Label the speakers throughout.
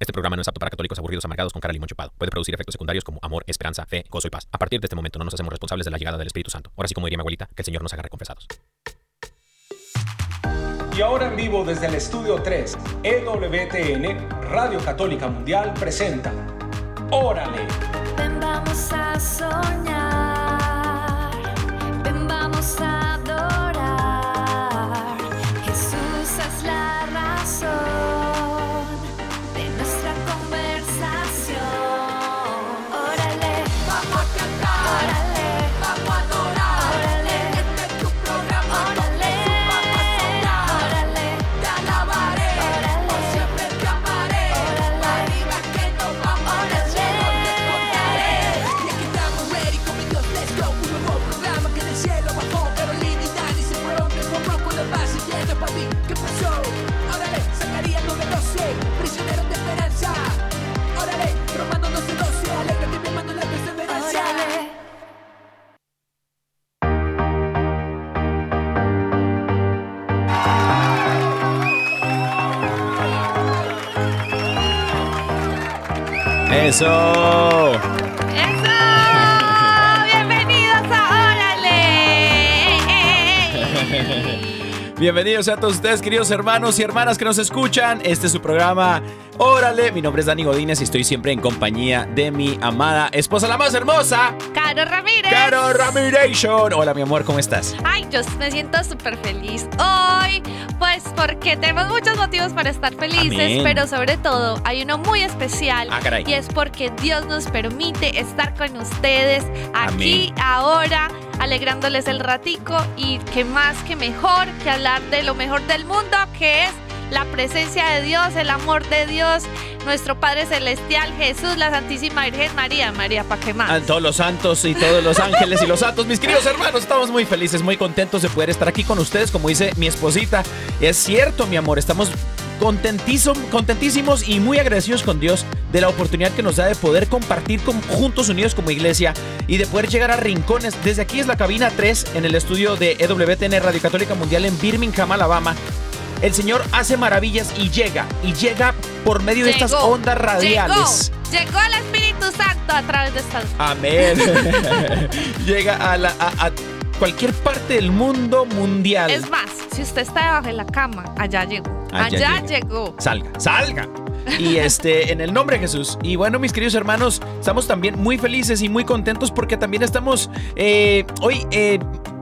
Speaker 1: Este programa no es apto para católicos aburridos amargados con cara limón chupado. Puede producir efectos secundarios como amor, esperanza, fe, gozo y paz. A partir de este momento no nos hacemos responsables de la llegada del Espíritu Santo. Ahora sí, como diría mi abuelita, que el Señor nos haga reconfesados.
Speaker 2: Y ahora en vivo desde el estudio 3, EWTN, Radio Católica Mundial presenta Órale.
Speaker 3: Ven, vamos a soñar.
Speaker 4: Eso.
Speaker 5: Bienvenidos a
Speaker 4: todos ustedes, queridos hermanos y hermanas que nos escuchan. Este es su programa Órale. Mi nombre es Dani Godínez y estoy siempre en compañía de mi amada esposa, la más hermosa,
Speaker 5: ¡Caro Ramírez!
Speaker 4: Caro Ramiration. Hola, mi amor, ¿cómo estás?
Speaker 5: Ay, yo me siento súper feliz hoy, pues porque tenemos muchos motivos para estar felices,
Speaker 4: Amén.
Speaker 5: pero sobre todo hay uno muy especial
Speaker 4: Ah, caray.
Speaker 5: y es porque Dios nos permite estar con ustedes aquí, ahora, alegrándoles el ratico y que más que mejor que hablar de lo mejor del mundo, que es la presencia de Dios, el amor de Dios, nuestro Padre Celestial, Jesús, la Santísima Virgen María, María, ¿para qué más?
Speaker 4: A todos los santos y todos los ángeles y los santos, mis queridos hermanos, estamos muy felices, muy contentos de poder estar aquí con ustedes, como dice mi esposita. Es cierto, mi amor, estamos contentísimos, y muy agradecidos con Dios de la oportunidad que nos da de poder compartir con- juntos unidos como iglesia y de poder llegar a rincones. Desde aquí es la cabina 3 en el estudio de EWTN Radio Católica Mundial en Birmingham, Alabama. El Señor hace maravillas y llega, y llega por medio de estas ondas radiales.
Speaker 5: Llegó, llegó el Espíritu Santo a través de estas.
Speaker 4: Amén. Llega a, la, a, a cualquier parte del mundo mundial.
Speaker 5: Es más, si usted está debajo de la cama, allá llegó.
Speaker 4: Allá
Speaker 5: llegó.
Speaker 4: Salga, salga. Y este, en el nombre de Jesús. Y bueno, mis queridos hermanos, estamos también muy felices y muy contentos porque también estamos eh, hoy eh,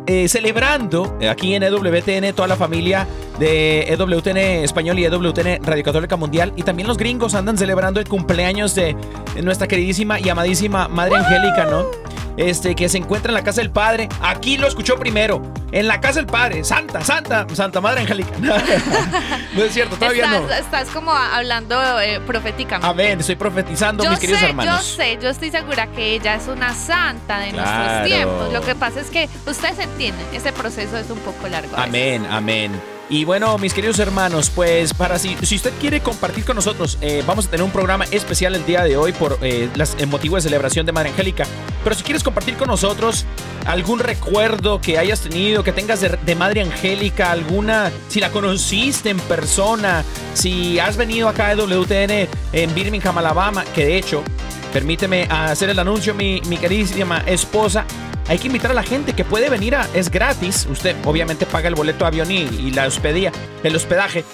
Speaker 4: eh, celebrando aquí en EWTN toda la familia de EWTN Español y EWTN Radio Católica Mundial. Y también los gringos andan celebrando el cumpleaños de nuestra queridísima y amadísima Madre Angélica, ¿no? Este, que se encuentra en la casa del Padre. Aquí lo escuchó primero. En la casa del Padre. Santa, Santa, Santa Madre Angélica. no es cierto, todavía
Speaker 5: estás,
Speaker 4: no.
Speaker 5: estás como hablando eh, proféticamente.
Speaker 4: Amén, estoy profetizando,
Speaker 5: Yo
Speaker 4: mis queridos hermanos.
Speaker 5: yo sé, yo estoy segura que ella es una santa de
Speaker 4: Claro.
Speaker 5: nuestros tiempos. Lo que pasa es que ustedes entienden, ese proceso es un poco largo. a.
Speaker 4: Amén, amén. Y bueno, mis queridos hermanos, pues para si, si usted quiere compartir con nosotros, eh, vamos a tener un programa especial el día de hoy por eh, las, el motivo de celebración de Madre Angélica. Pero si quieres compartir con nosotros algún recuerdo que hayas tenido, que tengas de, de Madre Angélica, alguna, si la conociste en persona, si has venido acá a WTN en Birmingham, Alabama, que de hecho, permíteme hacer el anuncio, mi, mi queridísima esposa. Hay que invitar a la gente que puede venir a. Es gratis. Usted obviamente paga el boleto de avión y, y la hospedía, el hospedaje.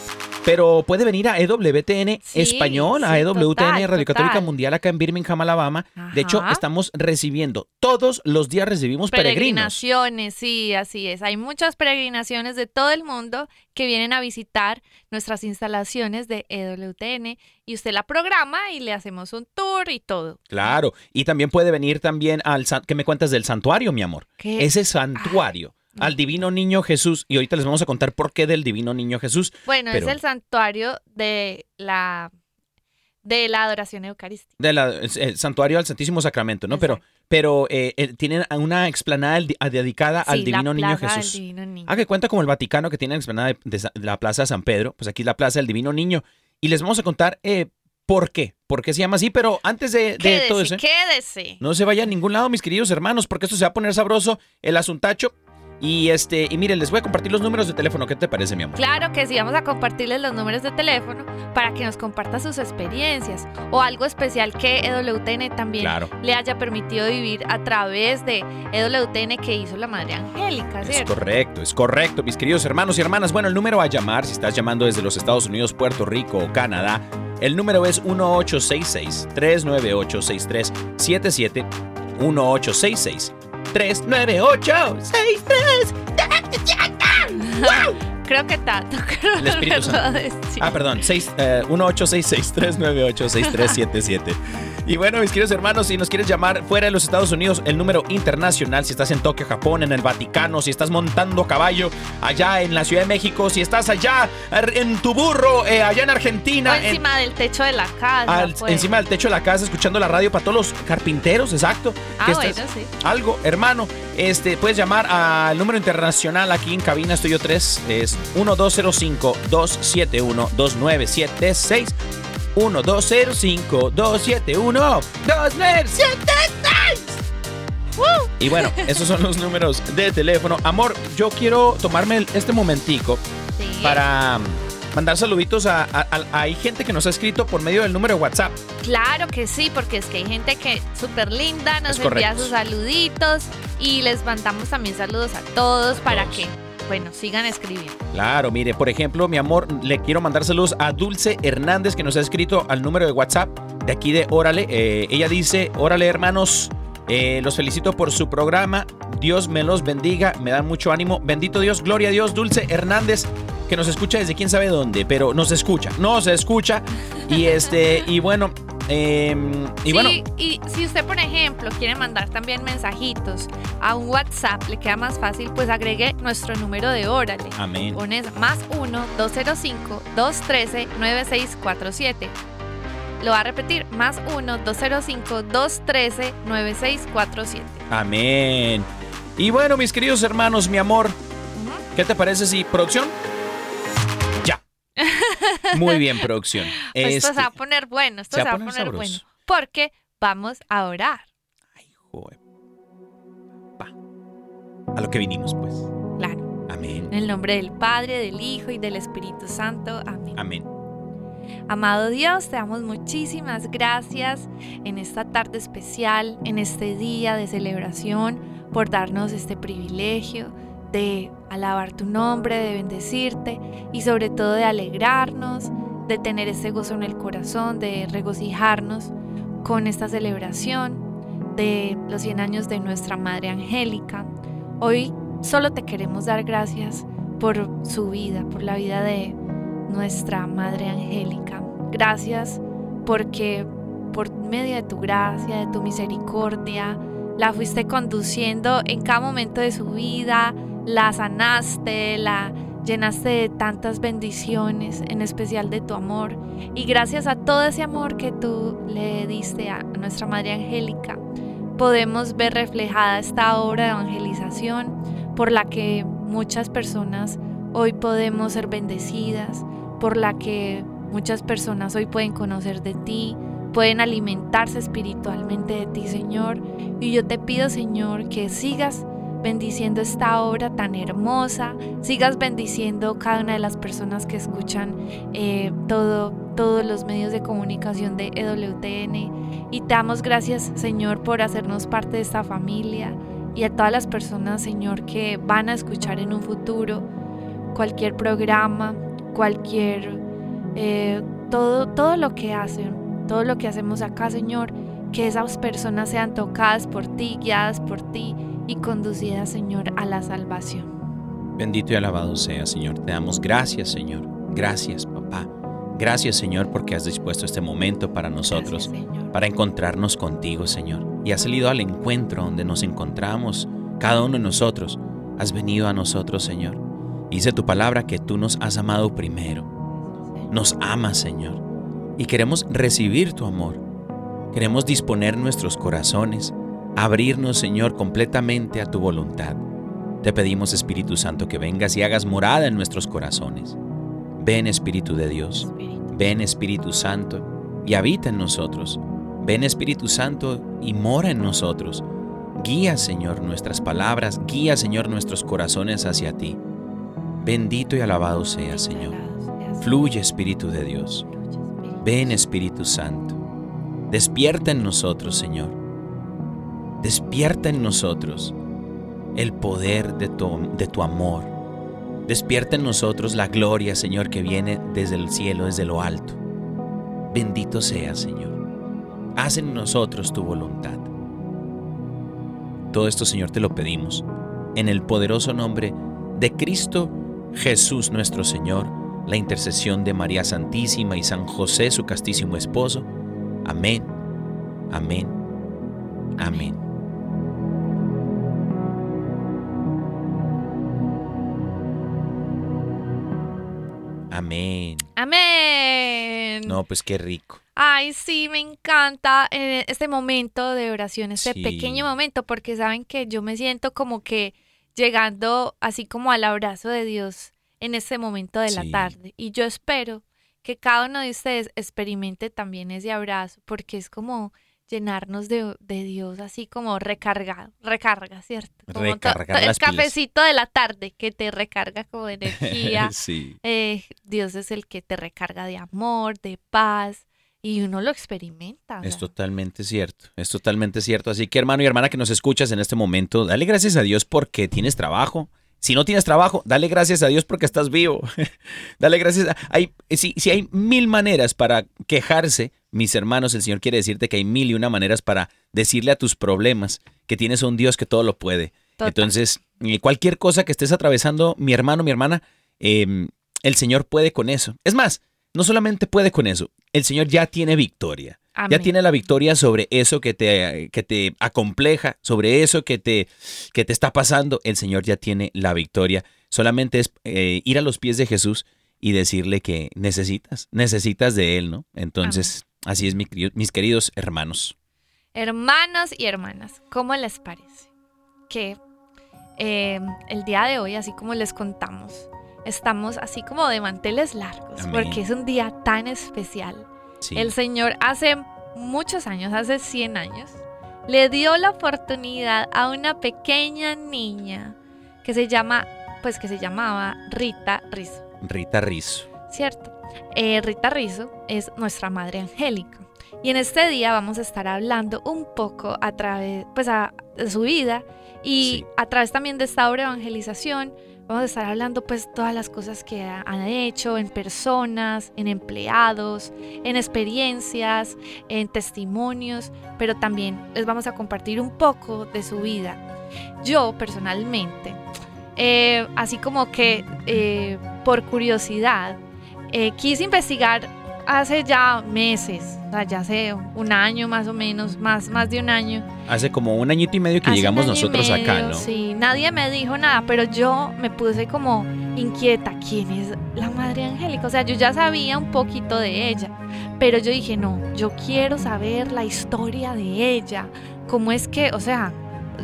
Speaker 4: Pero puede venir a EWTN
Speaker 5: Sí,
Speaker 4: Español, a EWTN
Speaker 5: total,
Speaker 4: Radio Católica. Mundial acá en Birmingham, Alabama. De hecho, estamos recibiendo, todos los días recibimos peregrinos.
Speaker 5: Peregrinaciones, sí, así es. Hay muchas peregrinaciones de todo el mundo que vienen a visitar nuestras instalaciones de EWTN y usted la programa y le hacemos un tour y todo.
Speaker 4: Claro. Y también puede venir también al... ¿Qué me cuentas del santuario, mi amor?
Speaker 5: ¿Qué?
Speaker 4: Ese santuario. Al divino niño Jesús. Y ahorita les vamos a contar por qué del divino niño Jesús.
Speaker 5: Bueno,
Speaker 4: Pero-
Speaker 5: es el santuario de la de la adoración eucarística.
Speaker 4: de la- el santuario al Santísimo Sacramento, ¿no? Pero,
Speaker 5: Exacto.
Speaker 4: pero eh, eh, tienen una explanada dedicada al Divino
Speaker 5: la
Speaker 4: Niño
Speaker 5: plaza del
Speaker 4: Jesús.
Speaker 5: Divino Niño.
Speaker 4: Ah, que cuenta como el Vaticano que tiene la explanada de, de sa- de la Plaza de San Pedro. Pues aquí es la Plaza del Divino Niño. Y les vamos a contar eh, por qué. Por qué se llama así. Pero antes de, de
Speaker 5: Quédese,
Speaker 4: todo eso, ¿eh?
Speaker 5: quédese.
Speaker 4: no se vaya a ningún lado, mis queridos hermanos, porque esto se va a poner sabroso. El asuntacho. Y este, y miren, les voy a compartir los números de teléfono. ¿Qué te parece, mi amor?
Speaker 5: Claro que sí, vamos a compartirles los números de teléfono para que nos comparta sus experiencias o algo especial que EWTN también
Speaker 4: Claro.
Speaker 5: le haya permitido vivir a través de EWTN que hizo la Madre Angélica,
Speaker 4: Es correcto, es correcto, mis queridos hermanos y hermanas. Bueno, el número a llamar, si estás llamando desde los Estados Unidos, Puerto Rico o Canadá, el número es 1866-398-6377. 1866-398-6377.
Speaker 5: Creo que tanto. Creo
Speaker 4: El Espíritu Santo. Ah, perdón, seis- eh, 1866-398-6377. Y bueno, mis queridos hermanos, si nos quieres llamar fuera de los Estados Unidos, el número internacional, si estás en Tokio, Japón, en el Vaticano, si estás montando caballo allá en la Ciudad de México, si estás allá en tu burro, eh, allá en Argentina,
Speaker 5: O
Speaker 4: en-
Speaker 5: encima del techo de la casa.
Speaker 4: al-
Speaker 5: pues.
Speaker 4: encima del techo de la casa, escuchando la radio para todos los carpinteros, exacto.
Speaker 5: Ah,
Speaker 4: que
Speaker 5: bueno, sí.
Speaker 4: algo, hermano, este, puedes llamar al número internacional aquí en cabina Estudio 3, es 1205-271-2976. 1205-271-2976. Y bueno, esos son los números de teléfono. Amor, yo quiero tomarme este momentico
Speaker 5: Sí.
Speaker 4: para mm, mandar saluditos a, a- a- Hay gente que nos ha escrito por medio del número de WhatsApp.
Speaker 5: Claro que sí, porque es que hay gente que súper linda, nos envía sus saluditos y les mandamos también saludos a todos para
Speaker 4: todos.
Speaker 5: que, bueno, sigan escribiendo.
Speaker 4: Claro, mire, por ejemplo, mi amor, le quiero mandar saludos a Dulce Hernández que nos ha escrito al número de WhatsApp de aquí de Órale. Eh, ella dice, Órale hermanos, eh, los felicito por su programa. Dios me los bendiga, me da mucho ánimo. Bendito Dios, gloria a Dios. Dulce Hernández que nos escucha desde quién sabe dónde, pero nos escucha, nos escucha. Y este, y bueno, eh, y
Speaker 5: sí,
Speaker 4: bueno,
Speaker 5: y si usted, por ejemplo, quiere mandar también mensajitos a un WhatsApp, le queda más fácil, pues agregue nuestro número de Órale.
Speaker 4: amén.
Speaker 5: Pones más 1-205-213-9647. Lo va a repetir, más 1-205-213-9647.
Speaker 4: Amén. Y bueno, mis queridos hermanos, mi amor, ¿qué te parece si producción? Muy bien, producción.
Speaker 5: Esto
Speaker 4: Este-
Speaker 5: se va a poner bueno, esto se, va a poner,
Speaker 4: sabroso.
Speaker 5: bueno. Porque vamos a orar.
Speaker 4: Joder. Va. A lo que vinimos, pues.
Speaker 5: Claro.
Speaker 4: Amén.
Speaker 5: En el nombre del Padre, del Hijo y del Espíritu Santo. Amén.
Speaker 4: Amén.
Speaker 5: Amado Dios, te damos muchísimas gracias en esta tarde especial, en este día de celebración, por darnos este privilegio de alabar tu nombre, de bendecirte y sobre todo de alegrarnos, de tener ese gozo en el corazón, de regocijarnos con esta celebración de los 100 años de nuestra Madre Angélica. Hoy solo te queremos dar gracias por su vida, por la vida de nuestra Madre Angélica. Gracias porque por medio de tu gracia, de tu misericordia, la fuiste conduciendo en cada momento de su vida, la sanaste, la llenaste de tantas bendiciones, en especial de tu amor. Y gracias a todo ese amor que tú le diste a nuestra Madre Angélica, podemos ver reflejada esta obra de evangelización por la que muchas personas hoy podemos ser bendecidas, por la que muchas personas hoy pueden conocer de ti, pueden alimentarse espiritualmente de ti, Señor. Y yo te pido, Señor, que sigas bendiciendo esta obra tan hermosa, sigas bendiciendo cada una de las personas que escuchan eh, todo, todos los medios de comunicación de EWTN. Y te damos gracias, Señor, por hacernos parte de esta familia y a todas las personas, Señor, que van a escuchar en un futuro cualquier programa, cualquier, eh, todo, todo lo que hacen, todo lo que hacemos acá, Señor, que esas personas sean tocadas por ti, guiadas por ti y conducidas, Señor, a la salvación.
Speaker 4: Bendito y alabado sea, Señor. Te damos gracias, Señor. Gracias, papá. Gracias, Señor, porque has dispuesto este momento para nosotros,
Speaker 5: Gracias,
Speaker 4: para encontrarnos contigo, Señor. Y has salido al encuentro donde nos encontramos, cada uno de nosotros. Has venido a nosotros, Señor. Dice tu palabra que tú nos has amado primero. Nos amas, Señor. Y queremos recibir tu amor. Queremos disponer nuestros corazones, abrirnos, Señor, completamente a tu voluntad. Te pedimos, Espíritu Santo, que vengas y hagas morada en nuestros corazones. Ven, Espíritu de Dios.
Speaker 5: Espíritu.
Speaker 4: Ven, Espíritu Santo, y habita en nosotros. Ven, Espíritu Santo, y mora en nosotros. Guía, Señor, nuestras palabras, guía, Señor, nuestros corazones hacia ti. Bendito y alabado sea, Señor. Fluye, Espíritu de Dios. Ven, Espíritu Santo. Despierta en nosotros, Señor. Despierta en nosotros el poder de tu, de tu amor. Despierta en nosotros la gloria, Señor, que viene desde el cielo, desde lo alto. Bendito sea, Señor. Haz en nosotros tu voluntad. Todo esto, Señor, te lo pedimos en el poderoso nombre de Cristo Jesús nuestro Señor, la intercesión de María Santísima y San José, su castísimo esposo. Amén, amén, amén. Amén.
Speaker 5: Amén.
Speaker 4: No, pues qué rico.
Speaker 5: Ay, sí, me encanta eh, este momento de oración, este
Speaker 4: Sí.
Speaker 5: pequeño momento, porque saben que yo me siento como que llegando así como al abrazo de Dios en este momento de la
Speaker 4: Sí.
Speaker 5: tarde. Y yo espero que cada uno de ustedes experimente también ese abrazo, porque es como llenarnos de, de Dios así como recargado, recarga, ¿cierto? Como to-
Speaker 4: Recargar
Speaker 5: el
Speaker 4: las pilas.
Speaker 5: cafecito de la tarde que te recarga como de energía.
Speaker 4: sí.
Speaker 5: Eh, Dios es el que te recarga de amor, de paz, y uno lo experimenta.
Speaker 4: Es totalmente cierto, es totalmente cierto. Así que hermano y hermana que nos escuchas en este momento, dale gracias a Dios porque tienes trabajo. Si no tienes trabajo, dale gracias a Dios porque estás vivo. dale gracias. A, hay, si, si hay mil maneras para quejarse, mis hermanos, el Señor quiere decirte que hay mil y una maneras para decirle a tus problemas que tienes a un Dios que todo lo puede.
Speaker 5: Total.
Speaker 4: Entonces, eh, cualquier cosa que estés atravesando, mi hermano, mi hermana, eh, el Señor puede con eso. Es más, no solamente puede con eso, el Señor ya tiene victoria. Ya tiene la victoria sobre eso que te, que te acompleja, sobre eso que te, que te está pasando. El Señor ya tiene la victoria. Solamente es eh, ir a los pies de Jesús y decirle que necesitas, necesitas de Él, ¿no? Entonces, así es, mis queridos hermanos.
Speaker 5: Hermanos y hermanas, ¿cómo les parece? Que eh, el día de hoy, así como les contamos, estamos así como de manteles largos,
Speaker 4: Amén.
Speaker 5: porque es un día tan especial.
Speaker 4: Sí.
Speaker 5: El Señor hace muchos años, hace 100 años, le dio la oportunidad a una pequeña niña que se llama, pues que se llamaba Rita Rizzo,
Speaker 4: Rita Rizzo.
Speaker 5: ¿cierto? Eh, Rita Rizzo es nuestra madre angélica. Y en este día vamos a estar hablando un poco a través, pues, a- de su vida y
Speaker 4: Sí.
Speaker 5: a través también de esta obra de evangelización. Vamos a estar hablando, pues, todas las cosas que ha- han hecho en personas, en empleados, en experiencias, en testimonios, pero también les vamos a compartir un poco de su vida. Yo, personalmente, eh, así como que eh, por curiosidad, eh, quise investigar hace ya meses, o sea, ya hace un año más o menos, más, más de un año.
Speaker 4: Hace como un añito y medio que
Speaker 5: Hace
Speaker 4: llegamos nosotros acá, ¿no?
Speaker 5: Sí, nadie me dijo nada, pero yo me puse como inquieta. ¿Quién es la Madre Angélica? O sea, yo ya sabía un poquito de ella, pero yo dije, no, yo quiero saber la historia de ella. ¿Cómo es que, o sea,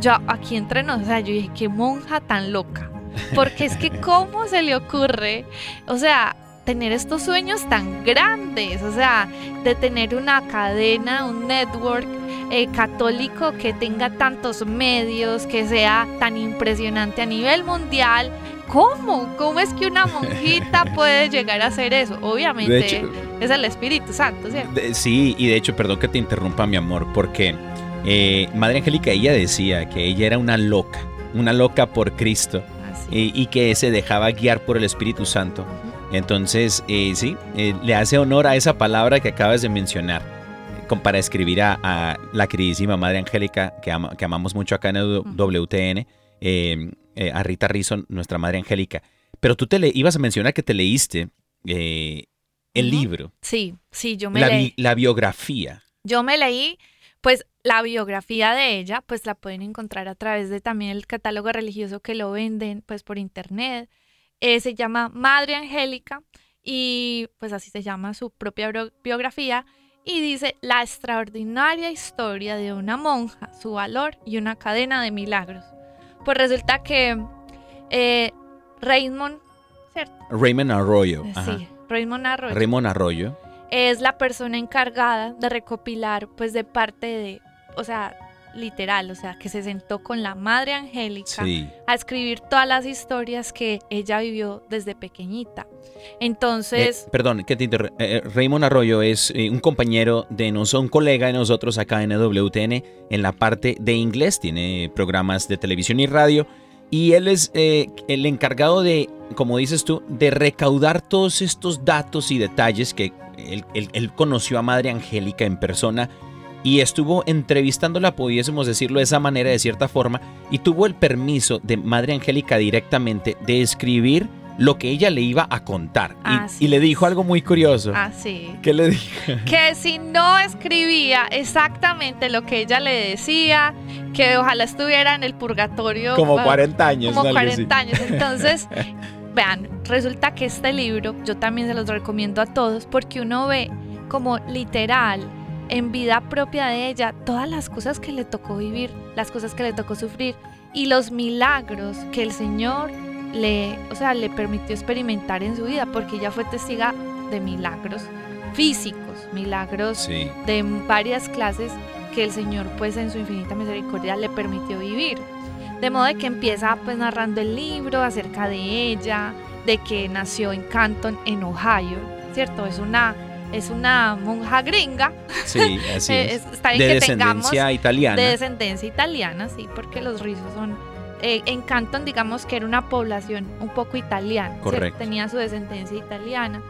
Speaker 5: yo aquí entre nos, o sea, yo dije, qué monja tan loca. Porque es que, ¿cómo se le ocurre? O sea, tener estos sueños tan grandes, o sea, de tener una cadena, un network eh, católico que tenga tantos medios, que sea tan impresionante a nivel mundial. ¿Cómo? ¿Cómo es que una monjita puede llegar a hacer eso? Obviamente
Speaker 4: hecho,
Speaker 5: es el Espíritu Santo, ¿cierto?
Speaker 4: De- sí, y de hecho, perdón que te interrumpa, mi amor, porque eh, Madre Angélica, ella decía que ella era una loca, una loca por Cristo y, y que se dejaba guiar por el Espíritu Santo. Entonces, eh, sí, eh, le hace honor a esa palabra que acabas de mencionar con- para escribir a, a la queridísima Madre Angélica, que, ama- que amamos mucho acá en el. WTN, eh, eh, a Rita Rizzo, nuestra Madre Angélica. Pero tú te le ibas a mencionar que te leíste eh, el libro,
Speaker 5: Sí, sí, yo me
Speaker 4: la,
Speaker 5: leí.
Speaker 4: la biografía.
Speaker 5: Yo me leí, pues la biografía de ella, pues la pueden encontrar a través de también el catálogo religioso que lo venden, pues por internet. Eh, se llama Madre Angélica y pues así se llama su propia biografía y dice la extraordinaria historia de una monja, su valor y una cadena de milagros. Pues resulta que eh, Raymond, ¿cierto?
Speaker 4: Raymond Arroyo.
Speaker 5: Eh. Sí, Raymond Arroyo
Speaker 4: Raymond Arroyo.
Speaker 5: es la persona encargada de recopilar, pues de parte de, o sea, literal, o sea, que se sentó con la Madre Angélica
Speaker 4: Sí.
Speaker 5: a escribir todas las historias que ella vivió desde pequeñita. Entonces,
Speaker 4: Eh, perdón, que te interr- eh, Raymond Arroyo es eh, un compañero de nosotros, un colega de nosotros acá en WTN en la parte de inglés. Tiene programas de televisión y radio. Y él es eh, el encargado de, como dices tú, de recaudar todos estos datos y detalles que él, él- él conoció a Madre Angélica en persona y estuvo entrevistándola, pudiésemos decirlo de esa manera, de cierta forma, y tuvo el permiso de Madre Angélica directamente de escribir lo que ella le iba a contar. Y-
Speaker 5: Así
Speaker 4: y, le dijo algo muy curioso.
Speaker 5: ah, sí.
Speaker 4: ¿Qué le dijo?
Speaker 5: que si no escribía exactamente lo que ella le decía, que ojalá estuviera en el purgatorio.
Speaker 4: Como
Speaker 5: ah,
Speaker 4: 40 años.
Speaker 5: como
Speaker 4: algo así.
Speaker 5: 40 años. Entonces, vean, resulta que este libro yo también se los recomiendo a todos porque uno ve como literal en vida propia de ella todas las cosas que le tocó vivir, las cosas que le tocó sufrir y los milagros que el Señor le, o sea, le permitió experimentar en su vida porque ella fue testiga de milagros físicos, milagros
Speaker 4: Sí.
Speaker 5: de varias clases que el Señor pues en su infinita misericordia le permitió vivir. De modo de que empieza pues narrando el libro acerca de ella, de que nació en Canton, en Ohio, ¿cierto? Es una, es una monja gringa.
Speaker 4: Sí, así
Speaker 5: Eh,
Speaker 4: es.
Speaker 5: es- está bien
Speaker 4: De
Speaker 5: que tengamos
Speaker 4: descendencia italiana.
Speaker 5: de descendencia italiana, sí, porque los rizos son... eh, en Canton, digamos que era una población un poco italiana.
Speaker 4: Correcto.
Speaker 5: tenía su descendencia italiana.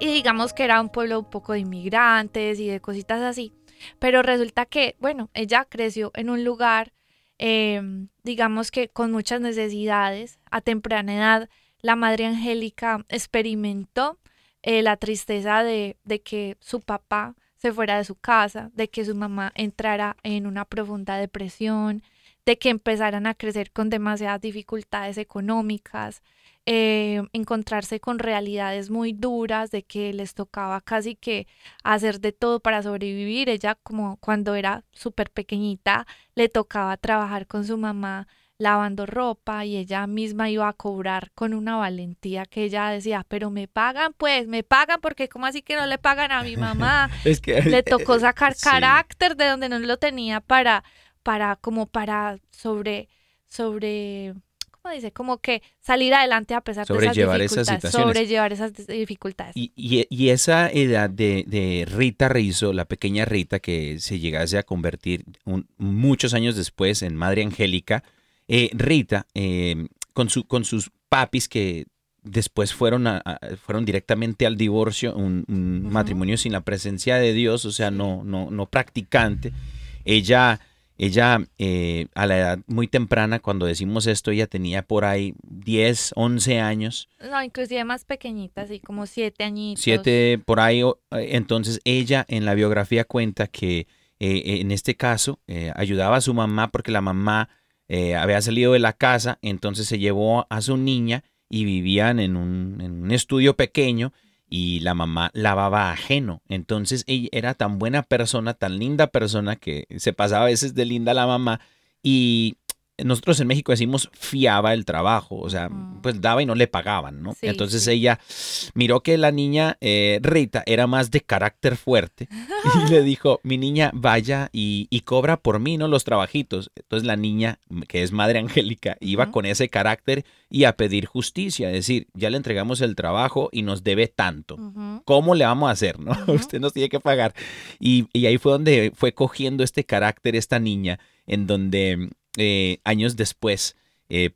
Speaker 5: Y digamos que era un pueblo un poco de inmigrantes y de cositas así. Pero resulta que, bueno, ella creció en un lugar, eh, digamos que con muchas necesidades. A temprana edad, la Madre Angélica experimentó eh, la tristeza de, de que su papá se fuera de su casa, de que su mamá entrara en una profunda depresión, de que empezaran a crecer con demasiadas dificultades económicas, eh, encontrarse con realidades muy duras, de que les tocaba casi que hacer de todo para sobrevivir. Ella como cuando era súper pequeñita le tocaba trabajar con su mamá lavando ropa y ella misma iba a cobrar con una valentía que ella decía, pero me pagan pues, me pagan porque como así que no le pagan a mi mamá.
Speaker 4: Es que
Speaker 5: le tocó sacar
Speaker 4: sí.
Speaker 5: carácter de donde no lo tenía para, para, como para sobre, sobre, ¿cómo dice? Como que salir adelante a pesar de esas
Speaker 4: Sobrellevar esas
Speaker 5: dificultades.
Speaker 4: situaciones.
Speaker 5: Sobrellevar esas dificultades.
Speaker 4: Y, y- y esa edad de, de Rita Rizzo, la pequeña Rita que se llegase a convertir un- muchos años después en Madre Angélica, eh, Rita, eh, con, su, con sus papis que después fueron, a- a- fueron directamente al divorcio, un, matrimonio sin la presencia de Dios, o sea, no, no, no practicante, ella... Ella, eh, a la edad muy temprana, cuando decimos esto, ella tenía por ahí 10, 11 años.
Speaker 5: No, inclusive más pequeñita, así como siete añitos.
Speaker 4: Siete por ahí. eh, Entonces ella en la biografía cuenta que eh, en este caso eh, ayudaba a su mamá porque la mamá eh, había salido de la casa, entonces se llevó a su niña y vivían en un, en un estudio pequeño y la mamá lavaba ajeno. Entonces ella era tan buena persona, tan linda persona que se pasaba a veces de linda la mamá y nosotros en México decimos fiaba el trabajo, o sea,
Speaker 5: Ujú.
Speaker 4: pues daba y no le pagaban, ¿no?
Speaker 5: Sí,
Speaker 4: Entonces
Speaker 5: sí.
Speaker 4: ella miró que la niña eh, Rita era más de carácter fuerte y le dijo, mi niña vaya y, y cobra por mí, ¿no? Los trabajitos. Entonces la niña, que es madre angélica, iba con ese carácter y a pedir justicia, es decir, ya le entregamos el trabajo y nos debe tanto. ¿Cómo le vamos a hacer, no? Usted nos tiene que pagar. Y, y ahí fue donde fue cogiendo este carácter esta niña, en donde eh, años después eh,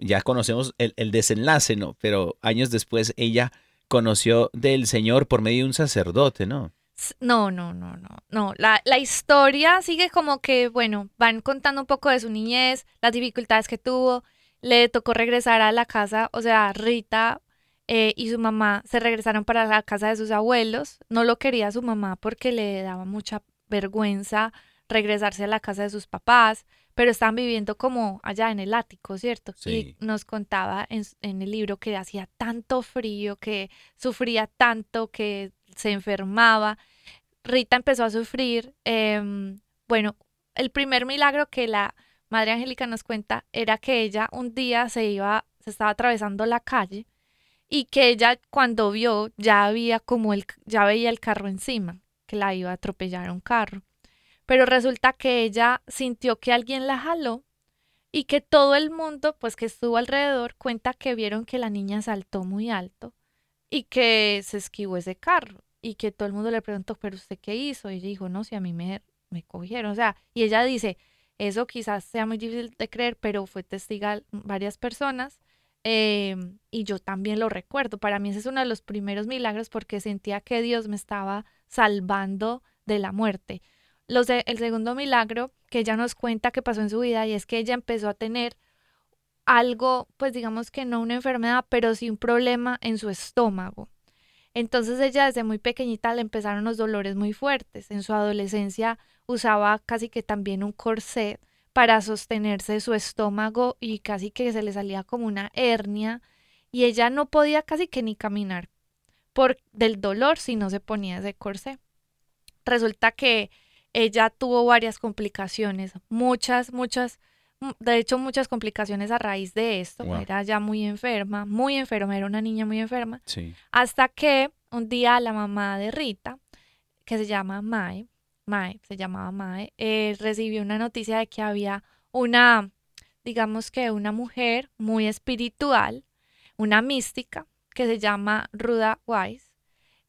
Speaker 4: ya conocemos el, el desenlace, ¿no? Pero años después ella conoció del Señor por medio de un sacerdote, ¿no?
Speaker 5: No, no, no, no, no. La, la historia sigue como que, bueno, van contando un poco de su niñez, las dificultades que tuvo. Le tocó regresar a la casa, o sea, Rita eh, y su mamá se regresaron para la casa de sus abuelos. No lo quería su mamá porque le daba mucha vergüenza regresarse a la casa de sus papás, pero estaban viviendo como allá en el ático, ¿cierto?
Speaker 4: Sí.
Speaker 5: Y nos contaba en, en el libro que hacía tanto frío, que sufría tanto, que se enfermaba. Rita empezó a sufrir. em, bueno, el primer milagro que la Madre Angélica nos cuenta era que ella un día se iba, se estaba atravesando la calle y que ella cuando vio ya había como el, ya veía el carro encima, que la iba a atropellar un carro. Pero resulta que ella sintió que alguien la jaló y que todo el mundo, pues que estuvo alrededor, cuenta que vieron que la niña saltó muy alto y que se esquivó ese carro y que todo el mundo le preguntó, pero usted qué hizo? Y dijo, no, si a mí me, me cogieron. O sea, y ella dice, eso quizás sea muy difícil de creer, pero fue testiga varias personas eh, y yo también lo recuerdo. Para mí ese es uno de los primeros milagros porque sentía que Dios me estaba salvando de la muerte. Los de- el segundo milagro que ella nos cuenta que pasó en su vida y es que ella empezó a tener algo, pues digamos que no una enfermedad, pero sí un problema en su estómago. Entonces ella desde muy pequeñita le empezaron los dolores muy fuertes. En su adolescencia usaba casi que también un corset para sostenerse su estómago y casi que se le salía como una hernia y ella no podía casi que ni caminar por del dolor si no se ponía ese corset. Resulta que ella tuvo varias complicaciones, muchas, muchas, de hecho muchas complicaciones a raíz de esto.
Speaker 4: Wow.
Speaker 5: Era ya muy enferma, muy enferma, era una niña muy enferma.
Speaker 4: Sí.
Speaker 5: Hasta que un día la mamá de Rita, que se llama Mae, Mae, se llamaba Mae, eh, recibió una noticia de que había una, digamos que una mujer muy espiritual, una mística, que se llama Ruda Wise.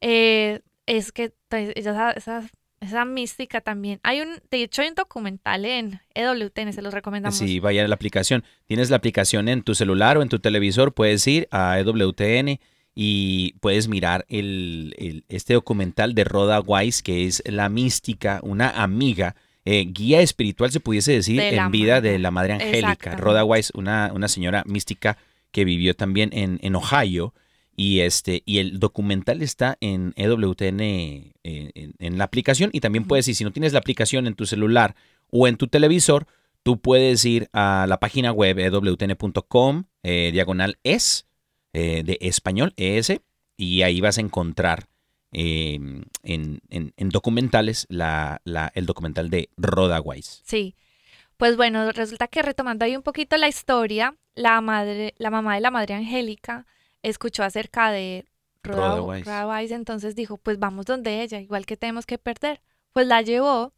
Speaker 5: Eh, es que pues, ella, esa, esa mística también. Hay un, de hecho, hay un documental en EWTN, se los recomendamos.
Speaker 4: Sí, vaya a la aplicación. Tienes la aplicación en tu celular o en tu televisor, puedes ir a EWTN y puedes mirar el, el- este documental de Rhoda Wise, que es la mística, una amiga, eh, guía espiritual, se pudiese decir,
Speaker 5: De
Speaker 4: en vida
Speaker 5: madre.
Speaker 4: de la Madre Angélica. Rhoda Wise, una, una señora mística que vivió también en, en Ohio. Y, este, y el documental está en EWTN eh, en, en la aplicación. Y también puedes ir, si no tienes la aplicación en tu celular o en tu televisor, tú puedes ir a la página web ewtn.com, eh, diagonal es, eh, de español, ES, y ahí vas a encontrar eh, en, en- en documentales la, la- el documental de Rhoda Wise.
Speaker 5: Sí. Pues bueno, resulta que retomando ahí un poquito la historia, la madre, la mamá de la madre Angélica escuchó acerca de. Rhoda
Speaker 4: Wise,
Speaker 5: entonces dijo, pues vamos donde ella, igual que tenemos que perder. Pues la llevó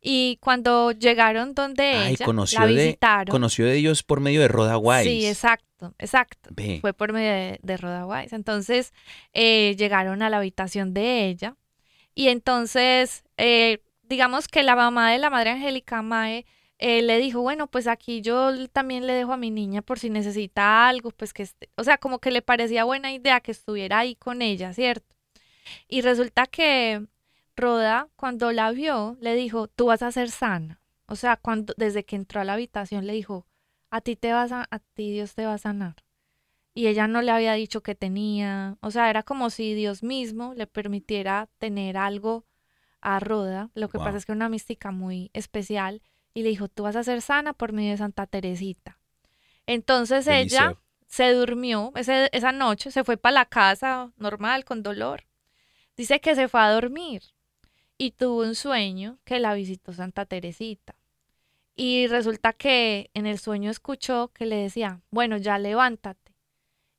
Speaker 5: y cuando llegaron donde
Speaker 4: Ay,
Speaker 5: ella,
Speaker 4: conoció
Speaker 5: la
Speaker 4: de,
Speaker 5: visitaron.
Speaker 4: conoció de ellos por medio de Rhoda Wise.
Speaker 5: Sí, exacto, exacto.
Speaker 4: Ve.
Speaker 5: Fue por medio de, de Rhoda Wise. Entonces eh, llegaron a la habitación de ella y entonces eh, digamos que la mamá de la madre Angélica Mae eh, le dijo, bueno, pues aquí yo también le dejo a mi niña por si necesita algo, pues que esté, o sea, como que le parecía buena idea que estuviera ahí con ella, ¿cierto? Y resulta que Roda, cuando la vio, le dijo, tú vas a ser sana. O sea, cuando, desde que entró a la habitación le dijo, a ti te vas a, a ti Dios te va a sanar. Y ella no le había dicho que tenía, o sea, era como si Dios mismo le permitiera tener algo a Roda. Lo que
Speaker 4: Wow.
Speaker 5: pasa es que era una mística muy especial y le dijo, tú vas a ser sana por medio de Santa Teresita. Entonces ella se durmió ese- esa noche, se fue para la casa normal con dolor. Dice que se fue a dormir y tuvo un sueño que la visitó Santa Teresita. Y resulta que en el sueño escuchó que le decía, bueno, ya levántate.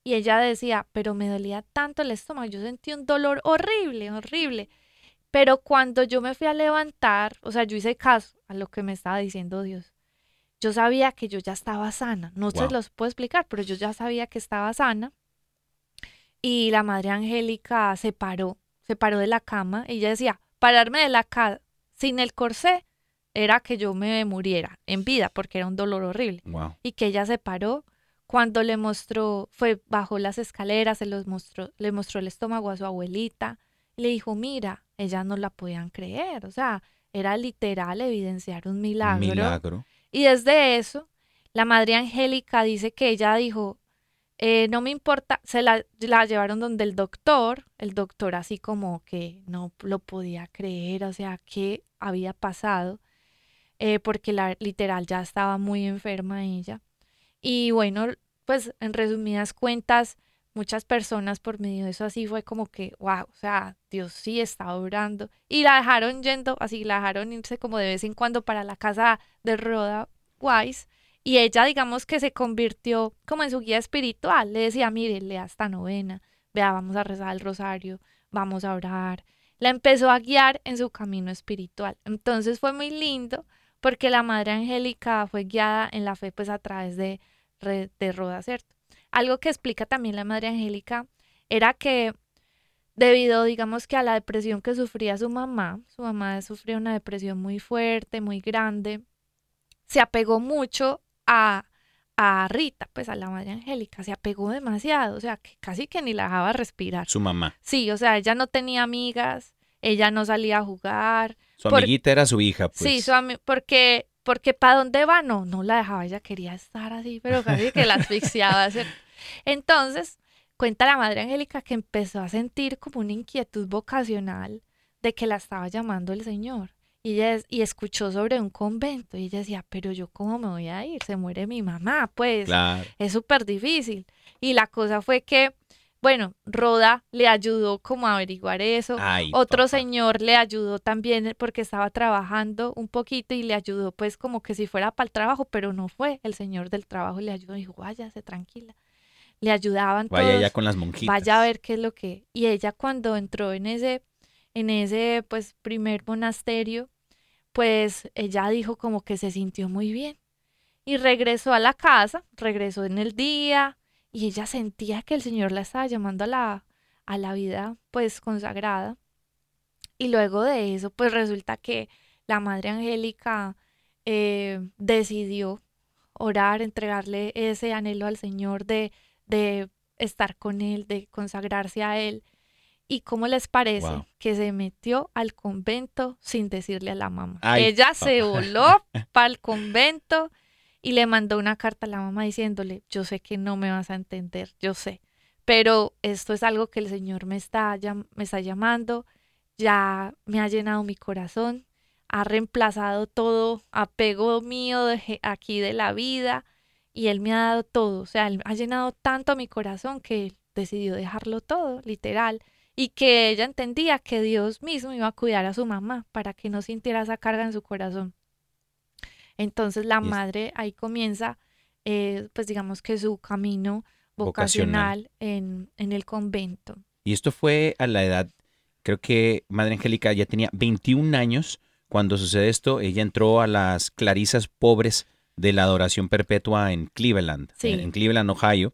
Speaker 5: Y ella decía, pero me dolía tanto el estómago, yo sentí un dolor horrible, horrible. Pero cuando yo me fui a levantar, o sea, yo hice caso a lo que me estaba diciendo Dios. Yo sabía que yo ya estaba sana. No se
Speaker 4: Wow.
Speaker 5: los puedo explicar, pero yo ya sabía que estaba sana. Y la madre Angélica se paró, se paró de la cama. Y ella decía, pararme de la cama sin el corsé era que yo me muriera en vida, porque era un dolor horrible
Speaker 4: Wow.
Speaker 5: y que ella se paró cuando le mostró, fue bajo las escaleras, se los mostró, le mostró el estómago a su abuelita le dijo, mira, ellas no la podían creer, o sea, era literal evidenciar un milagro.
Speaker 4: Milagro.
Speaker 5: Y desde eso, la madre Angélica dice que ella dijo, eh, no me importa, se la, la llevaron donde el doctor, el doctor así como que no lo podía creer, o sea, qué había pasado, eh, porque la literal ya estaba muy enferma ella. Y bueno, pues en resumidas cuentas, muchas personas por medio de eso así fue como que, wow, o sea, Dios sí está orando. Y la dejaron yendo, así la dejaron irse como de vez en cuando para la casa de Rhoda Wise. Y ella, digamos que se convirtió como en su guía espiritual. Le decía, mire, lea esta novena, vea, vamos a rezar el rosario, vamos a orar. la empezó a guiar en su camino espiritual. Entonces fue muy lindo porque la Madre Angélica fue guiada en la fe pues a través de, de Roda, ¿cierto? Algo que explica también la Madre Angélica era que debido, digamos que a la depresión que sufría su mamá, su mamá sufría una depresión muy fuerte, muy grande, se apegó mucho a, a Rita, pues a la Madre Angélica, se apegó demasiado, o sea, que casi que ni la dejaba respirar.
Speaker 4: Su mamá.
Speaker 5: Sí, o sea, ella no tenía amigas, ella no salía a jugar.
Speaker 4: Su
Speaker 5: Por-
Speaker 4: amiguita era su hija, pues.
Speaker 5: Sí, su porque, porque ¿para dónde va? No, no la dejaba, ella quería estar así, pero casi que la asfixiaba. ¿cierto? Entonces, cuenta la Madre Angélica que empezó a sentir como una inquietud vocacional de que la estaba llamando el Señor. Y, ella y escuchó sobre un convento y ella decía, pero yo cómo me voy a ir, se muere mi mamá, pues
Speaker 4: Claro.
Speaker 5: es súper difícil. Y la cosa fue que, bueno, Roda le ayudó como a averiguar eso.
Speaker 4: Ay,
Speaker 5: Otro
Speaker 4: papá.
Speaker 5: señor le ayudó también porque estaba trabajando un poquito y le ayudó pues como que si fuera para el trabajo, pero no fue. El señor del trabajo le ayudó y dijo, váyase tranquila. Le ayudaban
Speaker 4: Vaya
Speaker 5: todos.
Speaker 4: ya con las monjitas.
Speaker 5: Vaya a ver qué es lo que. Y ella cuando entró en ese, en ese pues primer monasterio, pues ella dijo como que se sintió muy bien. Y regresó a la casa, regresó en el día, y ella sentía que el Señor la estaba llamando a la, a la vida pues consagrada. Y luego de eso, pues resulta que la Madre Angélica eh, decidió orar, entregarle ese anhelo al Señor de, de estar con Él, de consagrarse a Él. ¿Y cómo les parece
Speaker 4: Wow.
Speaker 5: que se metió al convento sin decirle a la mamá?
Speaker 4: Ay,
Speaker 5: Ella se voló para el convento y le mandó una carta a la mamá diciéndole, yo sé que no me vas a entender, yo sé, pero esto es algo que el Señor me está, me está llamando, ya me ha llenado mi corazón, ha reemplazado todo apego mío de aquí de la vida y Él me ha dado todo, o sea, Él ha llenado tanto mi corazón que decidió dejarlo todo, literal, y que ella entendía que Dios mismo iba a cuidar a su mamá para que no sintiera esa carga en su corazón. Entonces la madre ahí comienza, eh, pues digamos que su camino
Speaker 4: Vocacional.
Speaker 5: vocacional en, en el convento.
Speaker 4: Y esto fue a la edad, creo que Madre Angélica ya tenía 21 años cuando sucede esto. Ella entró a las clarisas pobres de la adoración perpetua en Cleveland,
Speaker 5: Sí.
Speaker 4: en Cleveland, Ohio,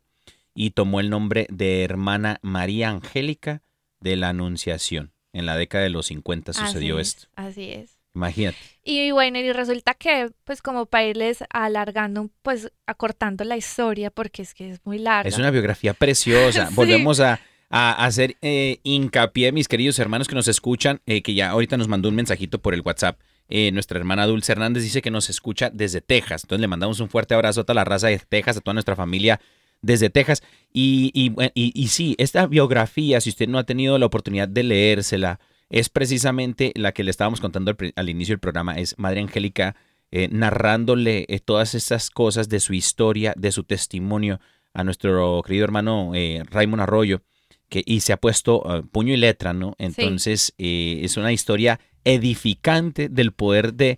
Speaker 4: y tomó el nombre de hermana María Angélica de la Anunciación. En la década de los 50 sucedió
Speaker 5: así es,
Speaker 4: esto.
Speaker 5: Así es.
Speaker 4: Imagínate.
Speaker 5: Y bueno, y resulta que, pues como para irles alargando, pues acortando la historia, porque es que es muy larga.
Speaker 4: Es una biografía preciosa.
Speaker 5: Sí.
Speaker 4: Volvemos a, a hacer eh, hincapié, mis queridos hermanos que nos escuchan, eh, que ya ahorita nos mandó un mensajito por el WhatsApp. Eh, nuestra hermana Dulce Hernández dice que nos escucha desde Texas. Entonces le mandamos un fuerte abrazo a toda la raza de Texas, a toda nuestra familia desde Texas. Y, y, bue- y- y sí, esta biografía, si usted no ha tenido la oportunidad de leérsela, es precisamente la que le estábamos contando al, inicio del programa. Es Madre Angélica eh, narrándole eh, todas estas cosas de su historia, de su testimonio a nuestro querido hermano eh, Raymond Arroyo, que y se ha puesto eh, puño y letra, ¿no? Entonces es una historia edificante del poder de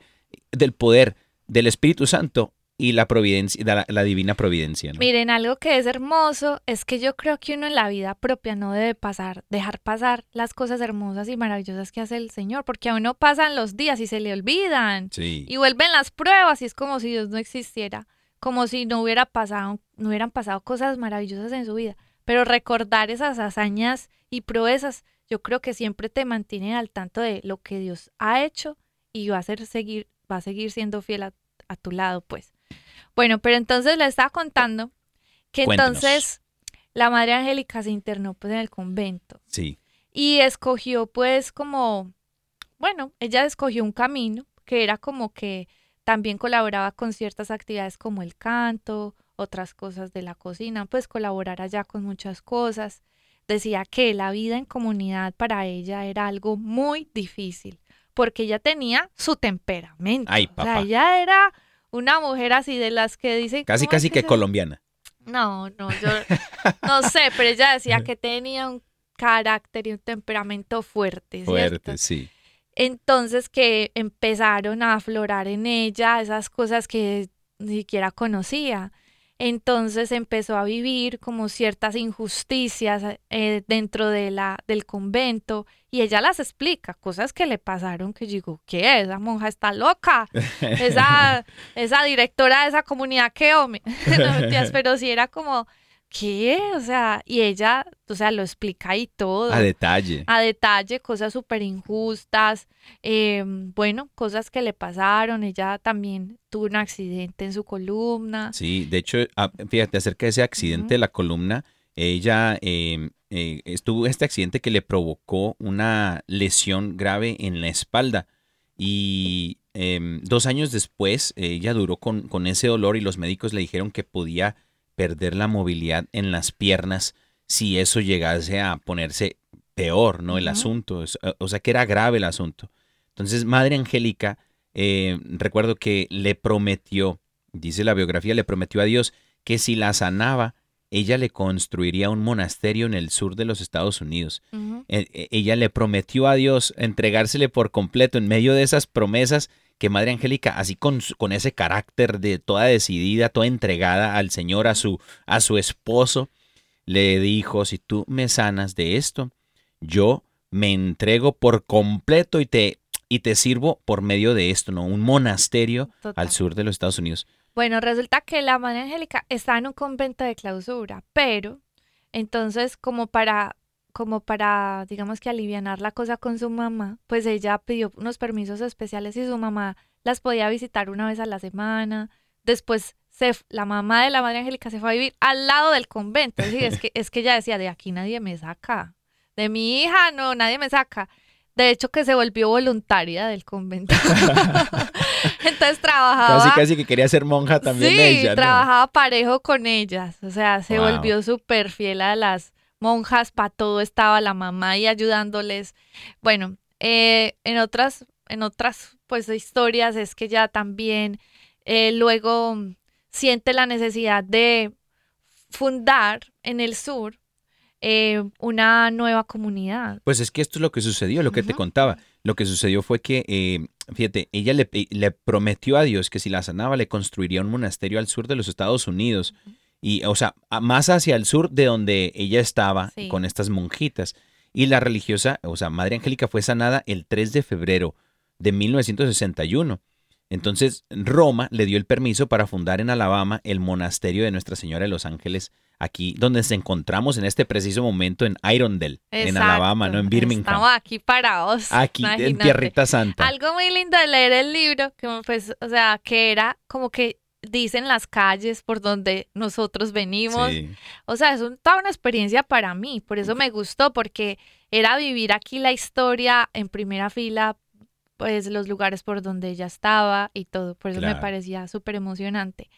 Speaker 4: del poder del Espíritu Santo y la providencia, de la, la divina providencia, ¿no?
Speaker 5: Miren, algo que es hermoso es que yo creo que uno en la vida propia no debe pasar, dejar pasar las cosas hermosas y maravillosas que hace el Señor, porque a uno pasan los días y se le olvidan.
Speaker 4: Sí.
Speaker 5: Y vuelven las pruebas y es como si Dios no existiera, como si no hubiera pasado, no hubieran pasado cosas maravillosas en su vida. Pero recordar esas hazañas y proezas, yo creo que siempre te mantienen al tanto de lo que Dios ha hecho y va a ser seguir, va a seguir siendo fiel a, a tu lado, pues. Bueno, pero entonces le estaba contando que entonces la Madre Angélica se internó pues en el convento
Speaker 4: Sí.
Speaker 5: y escogió pues como, bueno, ella escogió un camino que era como que también colaboraba con ciertas actividades como el canto, otras cosas de la cocina, pues colaborar allá con muchas cosas. Decía que la vida en comunidad para ella era algo muy difícil, porque ella tenía su temperamento.
Speaker 4: Ay,
Speaker 5: O sea,
Speaker 4: papá.
Speaker 5: ella era una mujer así de las que dicen...
Speaker 4: Casi,
Speaker 5: ¿cómo
Speaker 4: casi
Speaker 5: es
Speaker 4: que colombiana.
Speaker 5: no, no, yo no sé, pero ella decía que tenía un carácter y un temperamento fuerte, ¿cierto?
Speaker 4: Fuerte, sí.
Speaker 5: Entonces que empezaron a aflorar en ella esas cosas que ni siquiera conocía. Entonces empezó a vivir como ciertas injusticias eh, dentro de la, del convento y ella las explica, cosas que le pasaron que yo digo, ¿qué? Esa monja está loca, esa, esa directora de esa comunidad, ¿qué hombre? no mentiras, pero sí era como, ¿qué? O sea, y ella, o sea, lo explica ahí todo.
Speaker 4: A detalle.
Speaker 5: A detalle, cosas súper injustas, eh, bueno, cosas que le pasaron. Ella también tuvo un accidente en su columna.
Speaker 4: Sí, de hecho, ah, fíjate, acerca de ese accidente de la columna, ella eh, eh, estuvo este accidente que le provocó una lesión grave en la espalda. Y em, dos años después, ella duró con, con ese dolor y los médicos le dijeron que podía perder la movilidad en las piernas si eso llegase a ponerse peor, ¿no? El asunto, o sea que era grave el asunto. Entonces, Madre Angélica, eh, recuerdo que le prometió, dice la biografía, le prometió a Dios que si la sanaba, ella le construiría un monasterio en el sur de los Estados Unidos. E, e, ella le prometió a Dios entregársele por completo en medio de esas promesas que Madre Angélica, así con, con, ese carácter de toda decidida, toda entregada al Señor, a su, a su esposo, le dijo, si tú me sanas de esto, yo me entrego por completo y te, y te sirvo por medio de esto, ¿no? Un monasterio al sur de los Estados Unidos.
Speaker 5: Bueno, resulta que la Madre Angélica está en un convento de clausura, pero entonces como para como para, digamos que alivianar la cosa con su mamá, pues ella pidió unos permisos especiales y su mamá las podía visitar una vez a la semana. Después se, la mamá de la Madre Angélica se fue a vivir al lado del convento. es, que, es que ella decía, de aquí nadie me saca. De mi hija, no, nadie me saca. De hecho, que se volvió voluntaria del convento. Entonces trabajaba.
Speaker 4: Casi, casi que quería ser monja también
Speaker 5: sí,
Speaker 4: ella.
Speaker 5: trabajaba parejo con ellas. O sea, se volvió súper fiel a las monjas, para todo estaba la mamá ahí ayudándoles. Bueno, eh, en otras, en otras pues historias es que ya también eh, luego siente la necesidad de fundar en el sur eh, una nueva comunidad.
Speaker 4: Pues es que esto es lo que sucedió, lo que te contaba. Lo que sucedió fue que, fíjate, ella le, le, prometió a Dios que si la sanaba le construiría un monasterio al sur de los Estados Unidos y, o sea, más hacia el sur de donde ella estaba con estas monjitas. Y la religiosa, o sea, Madre Angélica fue sanada el 3 de febrero de 1961. Entonces, Roma le dio el permiso para fundar en Alabama el monasterio de Nuestra Señora de los Ángeles, aquí donde nos encontramos en este preciso momento en Irondale, en Alabama, no en Birmingham.
Speaker 5: Estamos aquí parados.
Speaker 4: Aquí en Tierrita Santa.
Speaker 5: Algo muy lindo de leer el libro, que pues, o sea, que era como que dicen las calles por donde nosotros venimos. O sea, es toda una experiencia para mí, por eso me gustó, porque era vivir aquí la historia en primera fila, pues los lugares por donde ella estaba y todo, por eso me parecía súper emocionante.